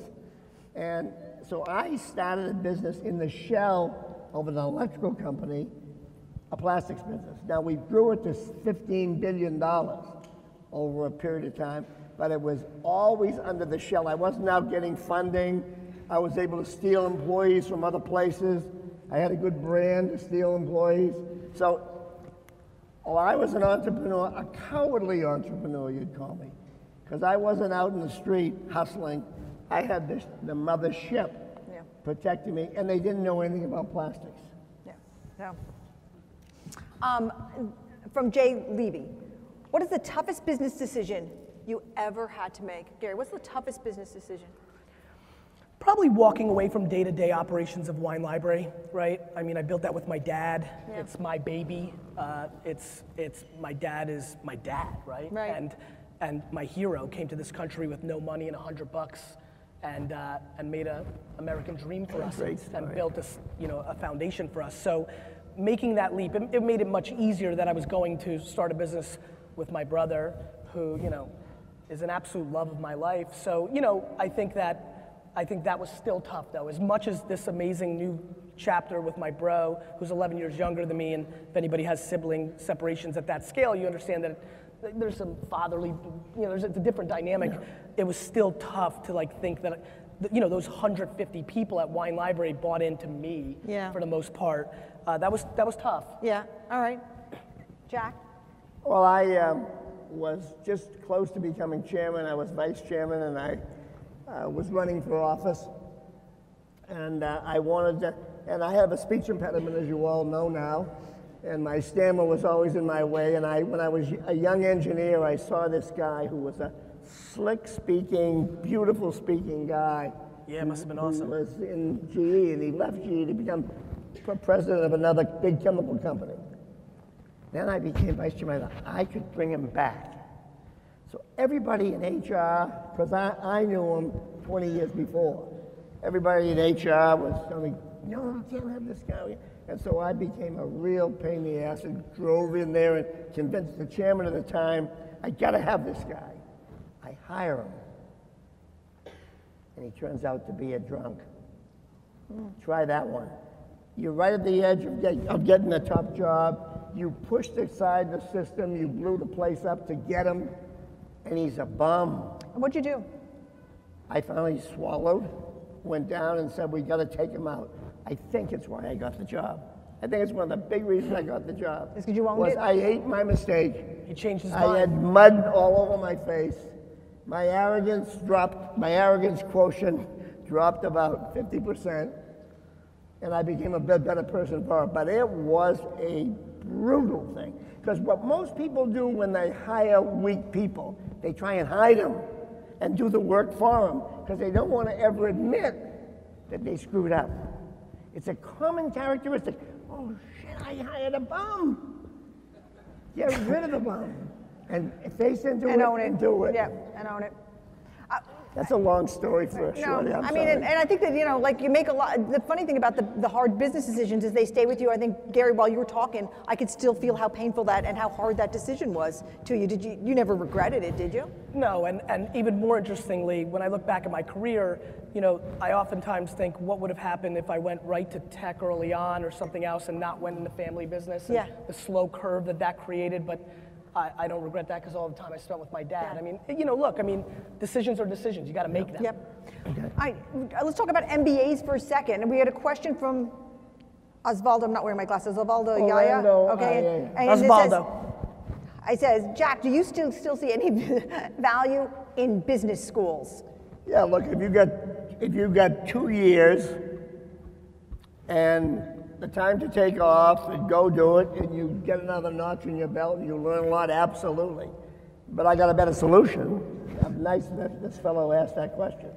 S3: and so I started a business in the shell of an electrical company a plastics business. Now we grew it to $15 billion over a period of time, but it was always under the shell. I wasn't out getting funding. I was able to steal employees from other places. I had a good brand to steal employees. So, oh, I was an entrepreneur, a cowardly entrepreneur, you'd call me, because I wasn't out in the street hustling. I had this, the mothership
S2: Yeah.
S3: protecting me, and they didn't know anything about plastics.
S2: Yeah. No. Um, from Jay Levy, what is the toughest business decision you ever had to make? Gary, what's the toughest business decision?
S1: Probably walking away from day-to-day operations of Wine Library, right? I mean, I built that with my dad.
S2: Yeah.
S1: It's my baby. Uh, it's it's my dad is my dad, right?
S2: Right.
S1: And and my hero came to this country with no money and a hundred bucks, and uh, and made a American dream for us and, and built a you know a foundation for us. So making that leap, it, it made it much easier that I was going to start a business with my brother, who you know is an absolute love of my life. So you know, I think that I think that was still tough though. As much as this amazing new chapter with my bro, who's 11 years younger than me, and if anybody has sibling separations at that scale, you understand that there's some fatherly, you know, there's a, it's a different dynamic. It was still tough to like think that, you know, those 150 people at Wine Library bought into me
S2: Yeah.
S1: for the most part. Uh, that was that was tough.
S2: Yeah. All right. Jack?
S3: Well, I um, was just close to becoming chairman. I was vice chairman, and I uh, was running for office. And uh, I wanted to, and I have a speech impediment, as you all know now. And my stammer was always in my way. And I, when I was a young engineer, I saw this guy who was a slick speaking, beautiful speaking guy.
S1: Yeah, it must have been awesome.
S3: was in GE, and he left GE to become president of another big chemical company. Then I became vice chairman. I could bring him back. So everybody in HR, because I, I knew him 20 years before, everybody in HR was telling me, no, you can't have this guy. And so I became a real pain in the ass and drove in there and convinced the chairman at the time, I gotta have this guy. I hire him. And he turns out to be a drunk. Try that one. You're right at the edge of, get, of getting a top job. You pushed aside the system. You blew the place up to get him, and he's a bum.
S2: What'd you do?
S3: I finally swallowed, went down, and said, "We got to take him out." I think it's why I got the job. I think it's one of the big reasons I got the job.
S2: It's 'cause you owned
S3: was
S2: it?
S3: I hate my mistake.
S1: He changed his
S3: I
S1: mind.
S3: had mud all over my face. My arrogance dropped, my arrogance quotient dropped about 50%, and I became a bit better person for it. But it was a brutal thing. Because what most people do when they hire weak people, they try and hide them and do the work for them because they don't want to ever admit that they screwed up. It's a common characteristic. Oh shit, I hired a bum. Get rid of the bum and face into
S2: And
S3: it
S2: own it.
S3: and do it.
S2: Yeah, and own it.
S3: That's a long story for a
S2: No,
S3: short. I'm
S2: I mean,
S3: sorry.
S2: and, and I think that, you know, like you make a lot, the funny thing about the, the hard business decisions is they stay with you. I think, Gary, while you were talking, I could still feel how painful that and how hard that decision was to you. Did you, you never regretted it, did you?
S1: No, and, and even more interestingly, when I look back at my career, you know, I oftentimes think what would have happened if I went right to tech early on or something else and not went into family business and
S2: Yeah.
S1: the slow curve that that created. But I, I don't regret that because all the time I spent with my dad.
S2: Yeah.
S1: I mean, you know, look, I mean, decisions are decisions. You got to make them.
S2: Yep. All right, uh, let's talk about MBAs for a second. And we had a question from Osvaldo, I'm not wearing my glasses, Osvaldo Yaya.
S3: Orlando
S2: Okay.
S3: Ayaya.
S2: and it says-
S1: Osvaldo.
S2: I says, Jack, do you still still see any <laughs> value in business schools?
S3: Yeah, look, if you got if you got two years and the time to take off and go do it, and you get another notch in your belt, and you learn a lot, absolutely. But I got a better solution. I'm nice that this fellow asked that question.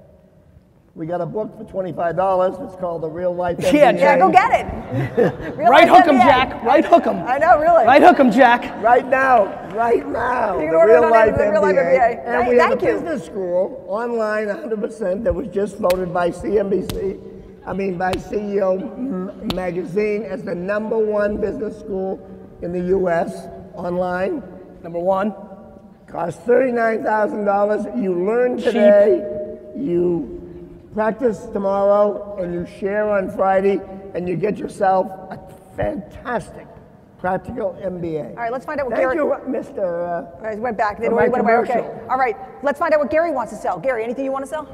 S3: We got a book for twenty-five dollars. It's called The Real Life MBA. <laughs>
S1: Yeah,
S2: Yeah, go get it. <laughs>
S1: Right hook 'em, Jack. Right hook, 'em.
S2: I know, really.
S1: Right hook, 'em, Jack.
S3: Right now, right now.
S2: You
S3: the
S2: it
S3: Real Life
S2: the Real Life
S3: MBA. And we have a
S2: you.
S3: business school online 100% that was just voted by CNBC, I mean by CEO Magazine as the number one business school in the U.S. online.
S1: Number one.
S3: Costs $39,000. You learn today, you practice tomorrow, and you share on Friday, and you get yourself a fantastic practical MBA.
S2: All right, let's find out what
S3: Thank
S2: Gary.
S3: you, Mr. Uh,
S2: right, went back. Already
S3: my
S2: went away. Okay. All right, let's find out what Gary wants to sell. Gary, anything you want to sell?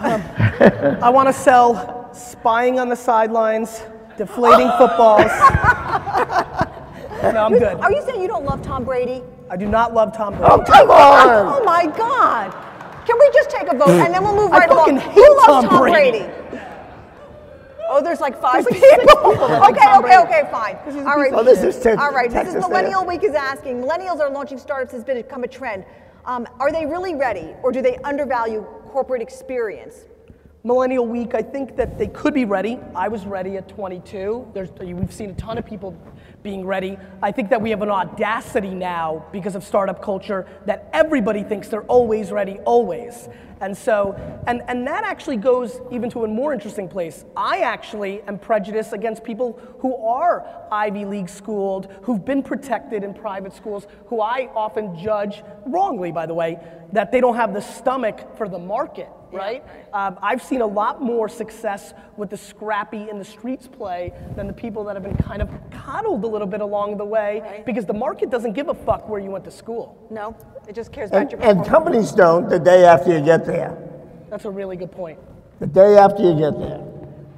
S1: I want to sell spying on the sidelines, deflating footballs. no, I'm good.
S2: Are you saying you don't love Tom Brady?
S1: I do not love Tom Brady.
S3: oh, come on!
S2: Oh my God! Can we just take a vote and then we'll move
S1: I
S2: right along?
S1: fucking
S2: Who
S1: hate
S2: loves
S1: Tom
S2: Tom
S1: Brady.
S2: Brady? Oh, there's like five
S1: There's
S2: people.
S1: people that like
S2: okay, okay, okay, fine.
S1: This is a
S2: All
S1: piece
S2: right.
S1: of
S3: Oh, this is Tex-
S2: All right. This is. Millennial Week is asking. Millennials are launching startups has become a trend. Um, are they really ready, or do they undervalue corporate experience?
S1: Millennial Week, I think that they could be ready. I was ready at 22. There's, we've seen a ton of people being ready. I think that we have an audacity now because of startup culture that everybody thinks they're always ready, always. And so, and, and that actually goes even to a more interesting place. I actually am prejudiced against people who are Ivy League schooled, who've been protected in private schools, who I often judge, wrongly by the way, that they don't have the stomach for the market right? Um, I've seen a lot more success with the scrappy in the streets play than the people that have been kind of coddled a little bit along the way
S2: Right.
S1: because the market doesn't give a fuck where you went to school.
S2: No, it just cares about
S3: And,
S2: your
S3: and companies don't the day after you get there.
S1: That's a really good point.
S3: The day after you get there.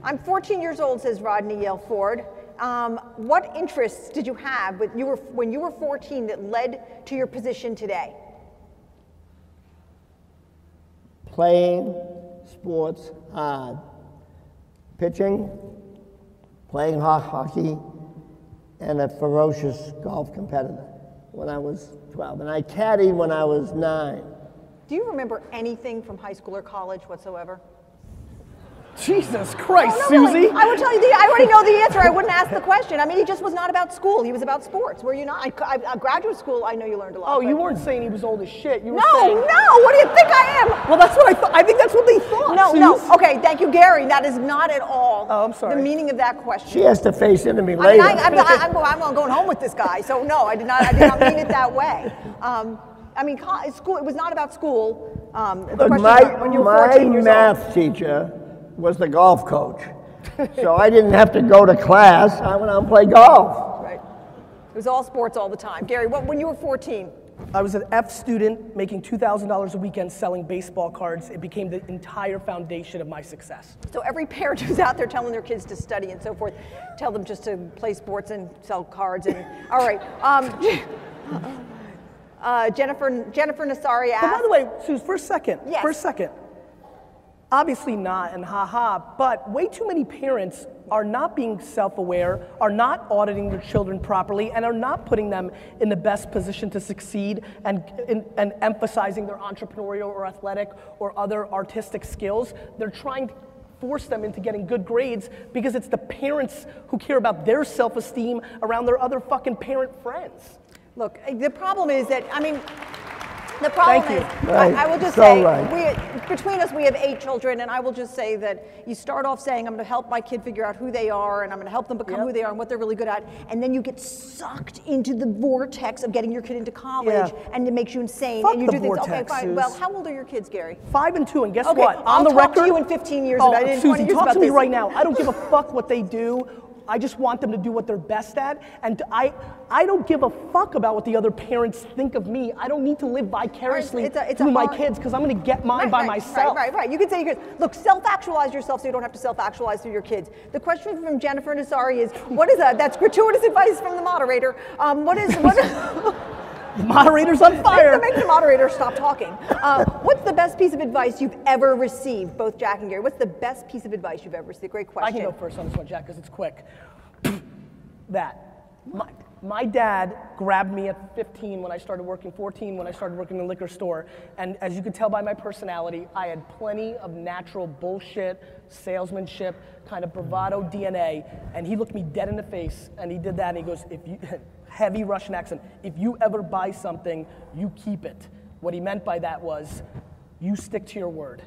S2: I'm 14 years old, says Rodney Yale Ford. Um, what interests did you have with you were, when you were 14 that led to your position today?
S3: Playing sports hard. Pitching, playing hockey, and a ferocious golf competitor when I was 12. And I caddied when I was nine.
S2: Do you remember anything from high school or college whatsoever?
S1: Jesus Christ,
S2: Oh, no.
S1: Suzy.
S2: I would tell you the, I already know the answer. I wouldn't ask the question. I mean, he just was not about school. He was about sports. Were you not? I, I, uh, graduate school, I know you learned a lot.
S1: Oh, you weren't saying he was old as shit. You were
S2: No,
S1: saying.
S2: no. What do you think I am?
S1: Well, that's what I thought. I think that's what they thought.
S2: No,
S1: Suze.
S2: no. Okay, thank you, Gary. That is not at all
S1: Oh, I'm sorry.
S2: the meaning of that question.
S3: She has to face into me later.
S2: I, I'm, I, I'm, I'm, going home with this guy. So no, I did not. I did not mean it that way. Um, I mean, school. It was not about school. Um, the
S3: Look,
S2: question
S3: my,
S2: when you were
S3: my
S2: 14 years
S3: math teacher was the golf coach. so I didn't have to go to class. I went out and played golf.
S2: Right. It was all sports all the time. Gary, what, when you were 14?
S1: I was an F student making $2,000 a weekend selling baseball cards. It became the entire foundation of my success.
S2: So every parent who's out there telling their kids to study and so forth, tell them just to play sports and sell cards. And all right. Um, <laughs> uh, Jennifer Jennifer Nassari
S1: But by the way, Suze, for a second,
S2: Yes.
S1: for a second, obviously not and haha, but way too many parents are not being self-aware, are not auditing their children properly, and are not putting them in the best position to succeed and, and, and emphasizing their entrepreneurial or athletic or other artistic skills. They're trying to force them into getting good grades because it's the parents who care about their self-esteem around their other fucking parent friends.
S2: Look, the problem is that I mean, The problem
S1: Thank you.
S2: is,
S3: Right.
S2: I, I will just
S3: So
S2: say,
S3: right.
S2: we, between us, we have eight children, and I will just say that you start off saying, I'm going to help my kid figure out who they are, and I'm going to help them become
S1: Yep.
S2: who they are and what they're really good at, and then you get sucked into the vortex of getting your kid into college,
S1: Yeah.
S2: and it makes you insane,
S1: Fuck
S2: and you
S1: the
S2: do things. Okay,
S1: vortex,
S2: fine. Well, how old are your kids, Gary?
S1: Five and two, and guess
S2: Okay,
S1: what? On
S2: I'll
S1: the
S2: talk to
S1: record,
S2: you in 15 years
S1: Oh,
S2: about it, in Suzy,
S1: talk to me
S2: this.
S1: right now. I don't give a fuck what they do. I just want them to do what they're best at, and I, I don't give a fuck about what the other parents think of me. I don't need to live vicariously
S2: It's a- it's a
S1: through my kids because I'm going to get mine
S2: Right,
S1: by
S2: right,
S1: myself.
S2: Right, right, right. You can say, look, self-actualize yourself so you don't have to self-actualize through your kids. The question from Jennifer Nasari is, what is that? That's gratuitous advice from the moderator. Um, what is, what,
S1: The <laughs> <laughs> <laughs> moderator's on fire.
S2: make the moderator stop talking. Uh, what's the best piece of advice you've ever received, both Jack and Gary? What's the best piece of advice you've ever received? Great question.
S1: I can go first on this one, Jack, because it's quick. <clears throat> that. My, my dad grabbed me at 15 when I started working, 14 when I started working in the liquor store. And as you can tell by my personality, I had plenty of natural bullshit, salesmanship, kind of bravado DNA. And he looked me dead in the face and he did that and he goes, if you, <laughs> heavy Russian accent, if you ever buy something, you keep it. What he meant by that was, you stick to your word,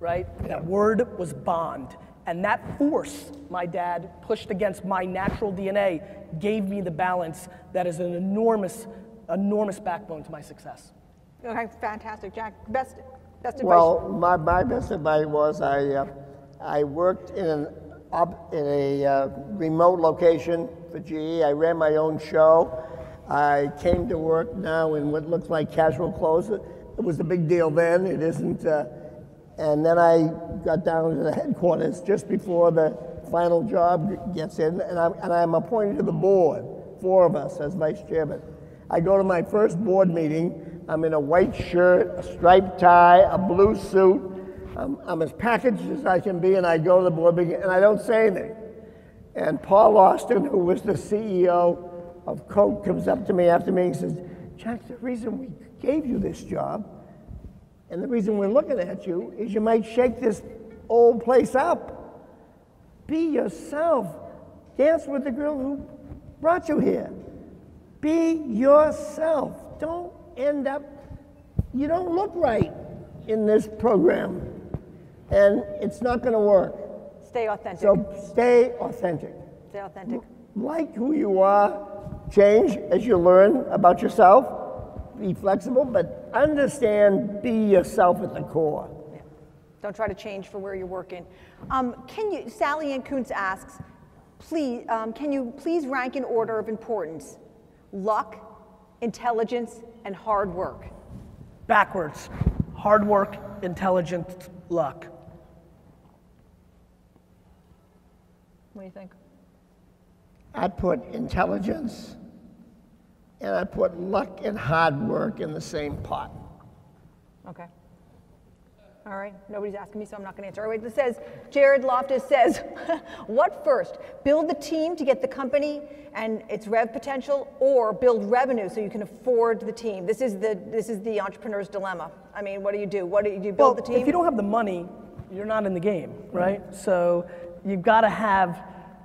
S1: right? That word was bond. And that force my dad pushed against my natural DNA gave me the balance that is an enormous, enormous backbone to my success.
S2: Okay, fantastic, Jack. Best, best advice.
S3: Well, my, my best advice was I, uh, I worked in, an, op, in a uh, remote location for GE. I ran my own show. I came to work now in what looks like casual clothes. It was a big deal then. It isn't. Uh, and then I got down to the headquarters just before the final job gets in, and I'm, and I'm appointed to the board, four of us as vice chairman. I go to my first board meeting. I'm in a white shirt, a striped tie, a blue suit. I'm, I'm as packaged as I can be, and I go to the board meeting, and I don't say anything. And Paul Austin, who was the CEO of Coke, comes up to me after me and says, Jack, the reason we gave you this job and the reason we're looking at you is you might shake this old place up. Be yourself. Dance with the girl who brought you here. Be yourself. Don't end up, you don't look right in this program. And it's not going to work.
S2: Stay authentic.
S3: So stay authentic.
S2: Stay authentic.
S3: Like who you are, change as you learn about yourself. Be flexible, but understand, be yourself at the core.
S2: Yeah. Don't try to change for where you're working. Um, can you, Sally Ann Kuntz asks, please, um, can you please rank in order of importance? Luck, intelligence, and hard work.
S1: Backwards. Hard work, intelligence, luck.
S2: What do you think?
S3: I put intelligence and I put luck and hard work in the same pot.
S2: Okay. All right, nobody's asking me, so I'm not going to answer. All right, it says, Jared Loftus says, <laughs> what first? Build the team to get the company and its rev potential, or build revenue so you can afford the team? This is the, this is the entrepreneur's dilemma. I mean, what do you do? What do you do? Build
S1: well,
S2: the team?
S1: if you don't have the money, you're not in the game, right? So you've got to have,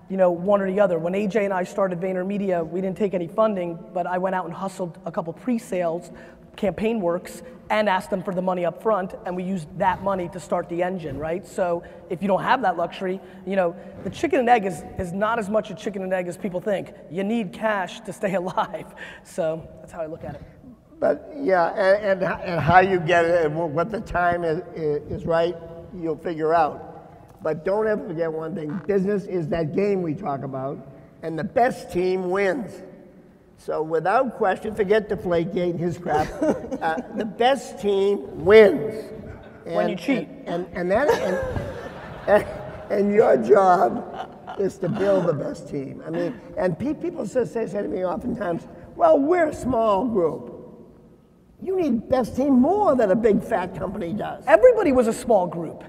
S1: you know, one or the other. When AJ and I started VaynerMedia, we didn't take any funding, but I went out and hustled a couple pre-sales, campaign works, and asked them for the money up front, and we used that money to start the engine, right? So if you don't have that luxury, you know, the chicken and egg is, is not as much a chicken and egg as people think. You need cash to stay <laughs> alive. So that's how I look at it.
S3: But yeah, and, and, and how you get it and what the time is, is right, you'll figure out. But don't ever forget one thing business is that game we talk about, and the best team wins. So without question, forget Deflategate and his crap. <laughs> uh, the best team wins.
S1: When you cheat.
S3: And, and, and that, and, and, and your job is to build the best team. I mean, and pe- people say, say, say to me oftentimes, well, we're a small group. You need best team more than a big fat company does.
S1: Everybody was a small group.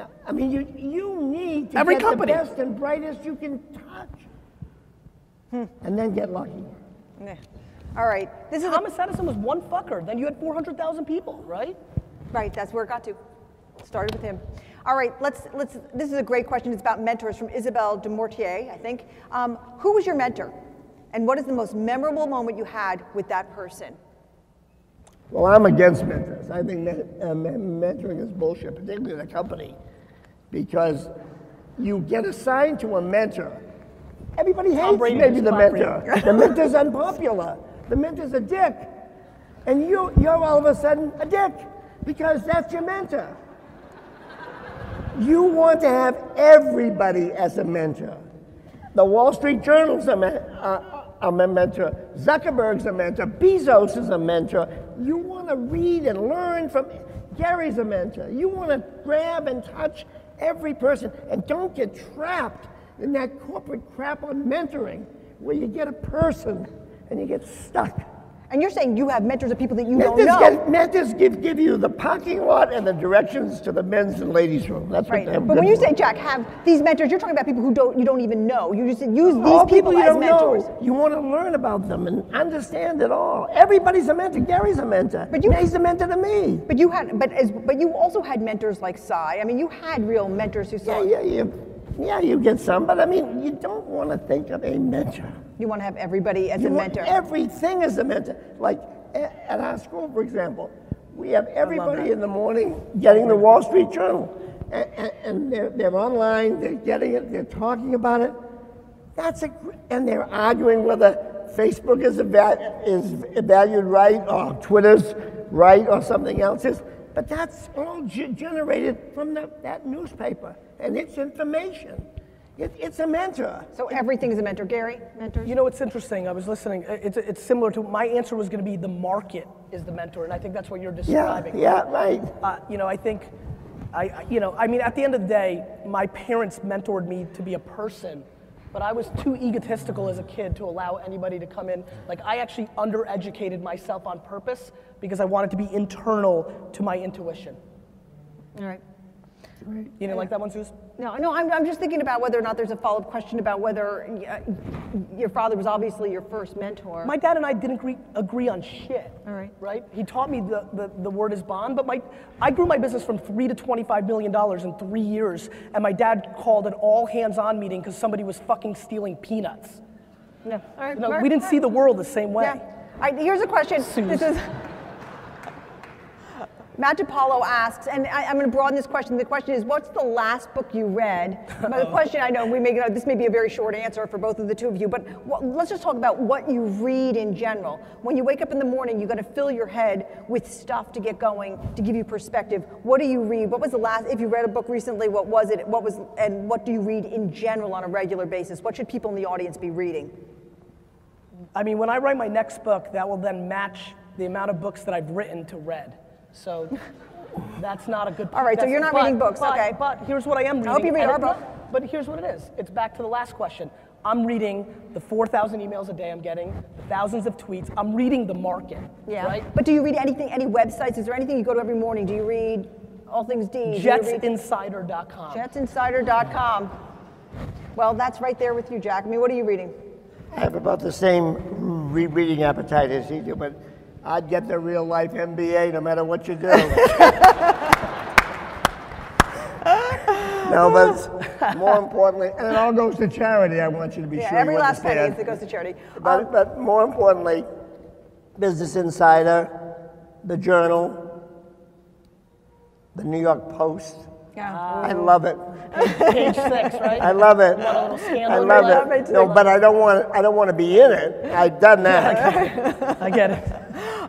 S3: Yeah, I mean, you, you need to
S1: Every
S3: get
S1: company.
S3: the best and brightest you can touch. And then get lucky.
S2: Yeah. All right, this is a,
S1: Thomas Edison was one fucker. Then you had 400,000 people, right?
S2: right. That's where it got to. Started with him. All right, let's let's. This is a great question. It's about mentors from Isabelle de Mortier, I think. Um, who was your mentor, and what is the most memorable moment you had with that person?
S3: Well, I'm against mentors. I think men- uh, mentoring is bullshit, particularly in a company, because you get assigned to a mentor. Everybody hates
S1: Brady
S3: maybe the mentor. the mentor's unpopular. The mentor's a dick. And you, you're all of a sudden a dick because that's your mentor. You want to have everybody as a mentor. The Wall Street Journal's a, men- uh, a mentor. Zuckerberg's a mentor. Bezos is a mentor. You want to read and learn from. Gary's a mentor. You want to grab and touch every person and don't get trapped in that corporate crap on mentoring where you get a person and you get stuck.
S2: And you're saying you have mentors of people that you don't know.
S3: get- mentors give, give you the parking lot and the directions to the men's and ladies' room. That's
S2: Right.
S3: what they're
S2: But when you say. Jack, have these mentors, you're talking about people who don't you don't even know. You just use these
S3: all
S2: people,
S3: you
S2: as
S3: don't
S2: mentors.
S3: know. You want to learn about them and understand it all. Everybody's a mentor. Gary's a mentor.
S2: But you-
S3: he's a mentor to me.
S2: But you had but as but you also had mentors like Cy. I mean you had real mentors who saw
S3: Yeah, yeah, you, yeah, you get some, but I mean, you don't want to think of a mentor.
S2: you want to have everybody as
S3: You
S2: a mentor.
S3: everything is a mentor. Like at our school, for example, we have everybody in the morning getting the Wall Street Journal, and, and, and they're, they're online, they're getting it, they're talking about it. That's a, and they're arguing whether Facebook is, eva- is valued right or Twitter's right or something else is. But that's all ge- generated from the, that newspaper, and it's information. It, it's a mentor.
S2: so everything is a mentor. Gary, mentors?
S1: You know, it's interesting. I was listening. It's, it's similar to my answer was going to be the market is the mentor, and I think that's what you're describing.
S3: yeah, yeah right.
S1: Uh, you know, I think, I, I- you know, I mean, at the end of the day, my parents mentored me to be a person, but I was too egotistical as a kid to allow anybody to come in. Like, I actually undereducated myself on purpose because I wanted to be internal to my intuition.
S2: All right.
S1: You didn't like that one, Suze?
S2: No, no, I'm, I'm just thinking about whether or not there's a follow-up question about whether uh, your father was obviously your first mentor.
S1: My dad and I didn't agree, agree on shit.
S2: All right.
S1: Right? He taught me the, the, the word is bond, but my, I grew my business from three to $25 million in three years, and my dad called an all hands on meeting because somebody was fucking stealing peanuts.
S2: no. All right.
S1: No,
S2: all right,
S1: we didn't see the world the same way.
S2: Yeah. All right, here's a question. This is Matt DiPaolo asks, and I, am going to broaden this question. The question is, what's the last book you read? But the <laughs> question, I know we may this may be a very short answer for both of the two of you, but what, let's just talk about what you read in general. When you wake up in the morning, you got to fill your head with stuff to get going, to give you perspective. What do you read? What was the last? If you read a book recently, what was it? What was and what do you read in general on a regular basis? What should people in the audience be reading?
S1: I mean, when I write my next book, that will then match the amount of books that I've written to read. So that's not a good.
S2: All right, so you're not
S1: but-
S2: reading books,
S1: but-
S2: okay.
S1: But here's what I am reading.
S2: I hope you read our
S1: it-
S2: book.
S1: But here's what it is. It's back to the last question. I'm reading the 4,000 emails a day I'm getting, the thousands of tweets. I'm reading the market.
S2: Yeah.
S1: Right?
S2: But do you read anything, any websites? Is there anything you go to every morning? Do you read All Things D? Do you read
S1: Jetsinsider.com.
S2: Jetsinsider.com. Well, that's right there with you, Jack. I mean, what are you reading?
S3: I have about the same rereading appetite as you do, but I'd get the real life MBA no matter what you do. <laughs> no, but more importantly, and it all goes to charity. I want you to be
S2: Yeah,
S3: sure.
S2: every
S3: you
S2: last penny
S3: understand.
S2: is that goes to charity.
S3: But,
S2: Um,
S3: but more importantly, Business Insider, the Journal, the New York Post.
S2: yeah.
S3: I love it. <laughs>
S1: Page six, right?
S3: I love it.
S1: Want a little scandal
S3: I love it. No, but I don't want. I don't want to be in it. I've done <laughs> that.
S1: I get it.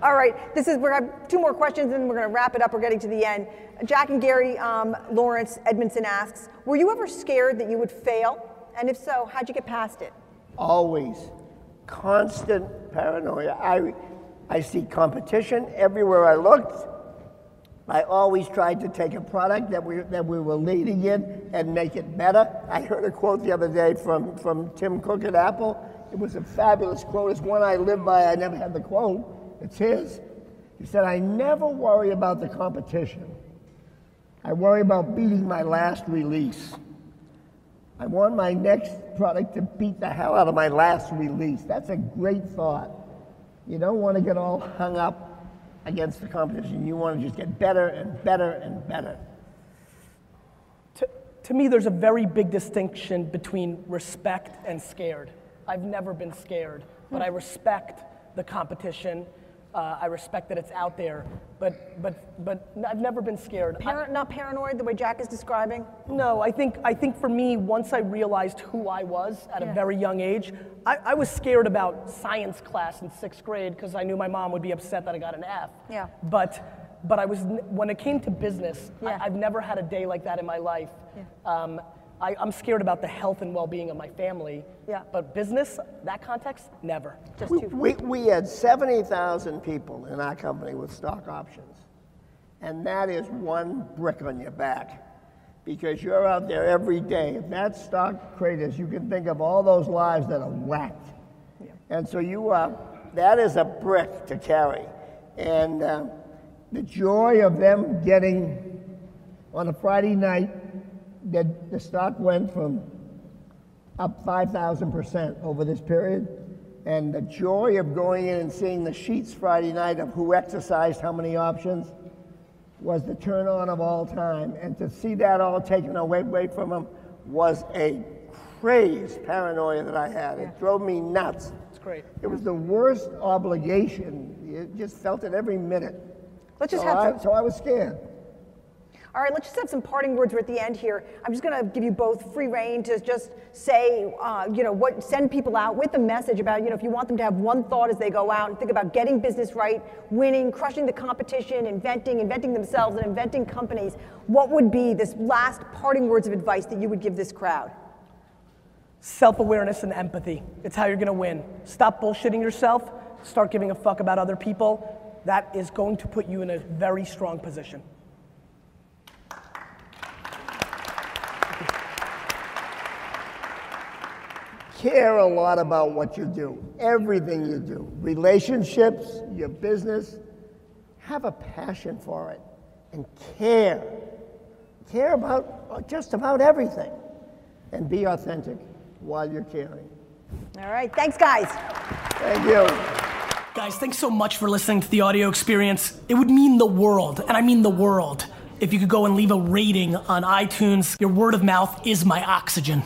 S2: All right, this is, we're going to have two more questions and we're going to wrap it up. We're getting to the end. Jack and Gary um, Lawrence Edmondson asks, were you ever scared that you would fail? And if so, how'd you get past it?
S3: Always, constant paranoia. I, I see competition everywhere I looked. I always tried to take a product that we, that we were leading in and make it better. I heard a quote the other day from, from Tim Cook at Apple. It was a fabulous quote. It's one I live by. I never had the quote. It's his. He said, I never worry about the competition. I worry about beating my last release. I want my next product to beat the hell out of my last release. That's a great thought. You don't want to get all hung up against the competition. You want to just get better and better and better.
S1: To, to me, there's a very big distinction between respect and scared. I've never been scared, but I respect the competition. Uh, I respect that it's out there, but but but I've never been scared. I-
S2: not paranoid the way Jack is describing?
S1: no, I think I think for me, once I realized who I was at
S2: Yeah.
S1: a very young age, I, I was scared about science class in sixth grade because I knew my mom would be upset that I got an F.
S2: Yeah.
S1: But but I was when it came to business,
S2: Yeah.
S1: I, I've never had a day like that in my life. Um, I, I'm scared about the health and well-being of my family.
S2: Yeah.
S1: But business, that context, never.
S2: Just
S3: We,
S2: too.
S3: we, we had 70,000 people in our company with stock options. And that is one brick on your back because you're out there every day. If that stock craters, you can think of all those lives that are whacked. And so you are, that is a brick to carry. And uh, the joy of them getting on a Friday night, that the stock went from up 5,000% over this period. And the joy of going in and seeing the sheets Friday night of who exercised how many options was the turn on of all time. And to see that all taken away, away from them was a crazed paranoia that I had. It drove me nuts.
S1: It's great.
S3: It was the worst obligation. You just felt it every minute.
S2: Let's just
S3: so
S2: have
S3: I, so I was scared.
S2: All right, let's just have some parting words. We're at the end here. I'm just going to give you both free reign to just say, uh, you know, what send people out with a message about, you know, if you want them to have one thought as they go out and think about getting business right, winning, crushing the competition, inventing, inventing themselves, and inventing companies. What would be this last parting words of advice that you would give this crowd?
S1: Self awareness and empathy. It's how you're gonna win. Stop bullshitting yourself, start giving a fuck about other people. That is going to put you in a very strong position.
S3: Care a lot about what you do, everything you do, relationships, your business. Have a passion for it and care. Care about uh, just about everything and be authentic while you're caring.
S2: All right, thanks, guys.
S3: Thank you.
S1: Guys, thanks so much for listening to the audio experience. It would mean the world, and I mean the world, if you could go and leave a rating on iTunes. Your word of mouth is my oxygen.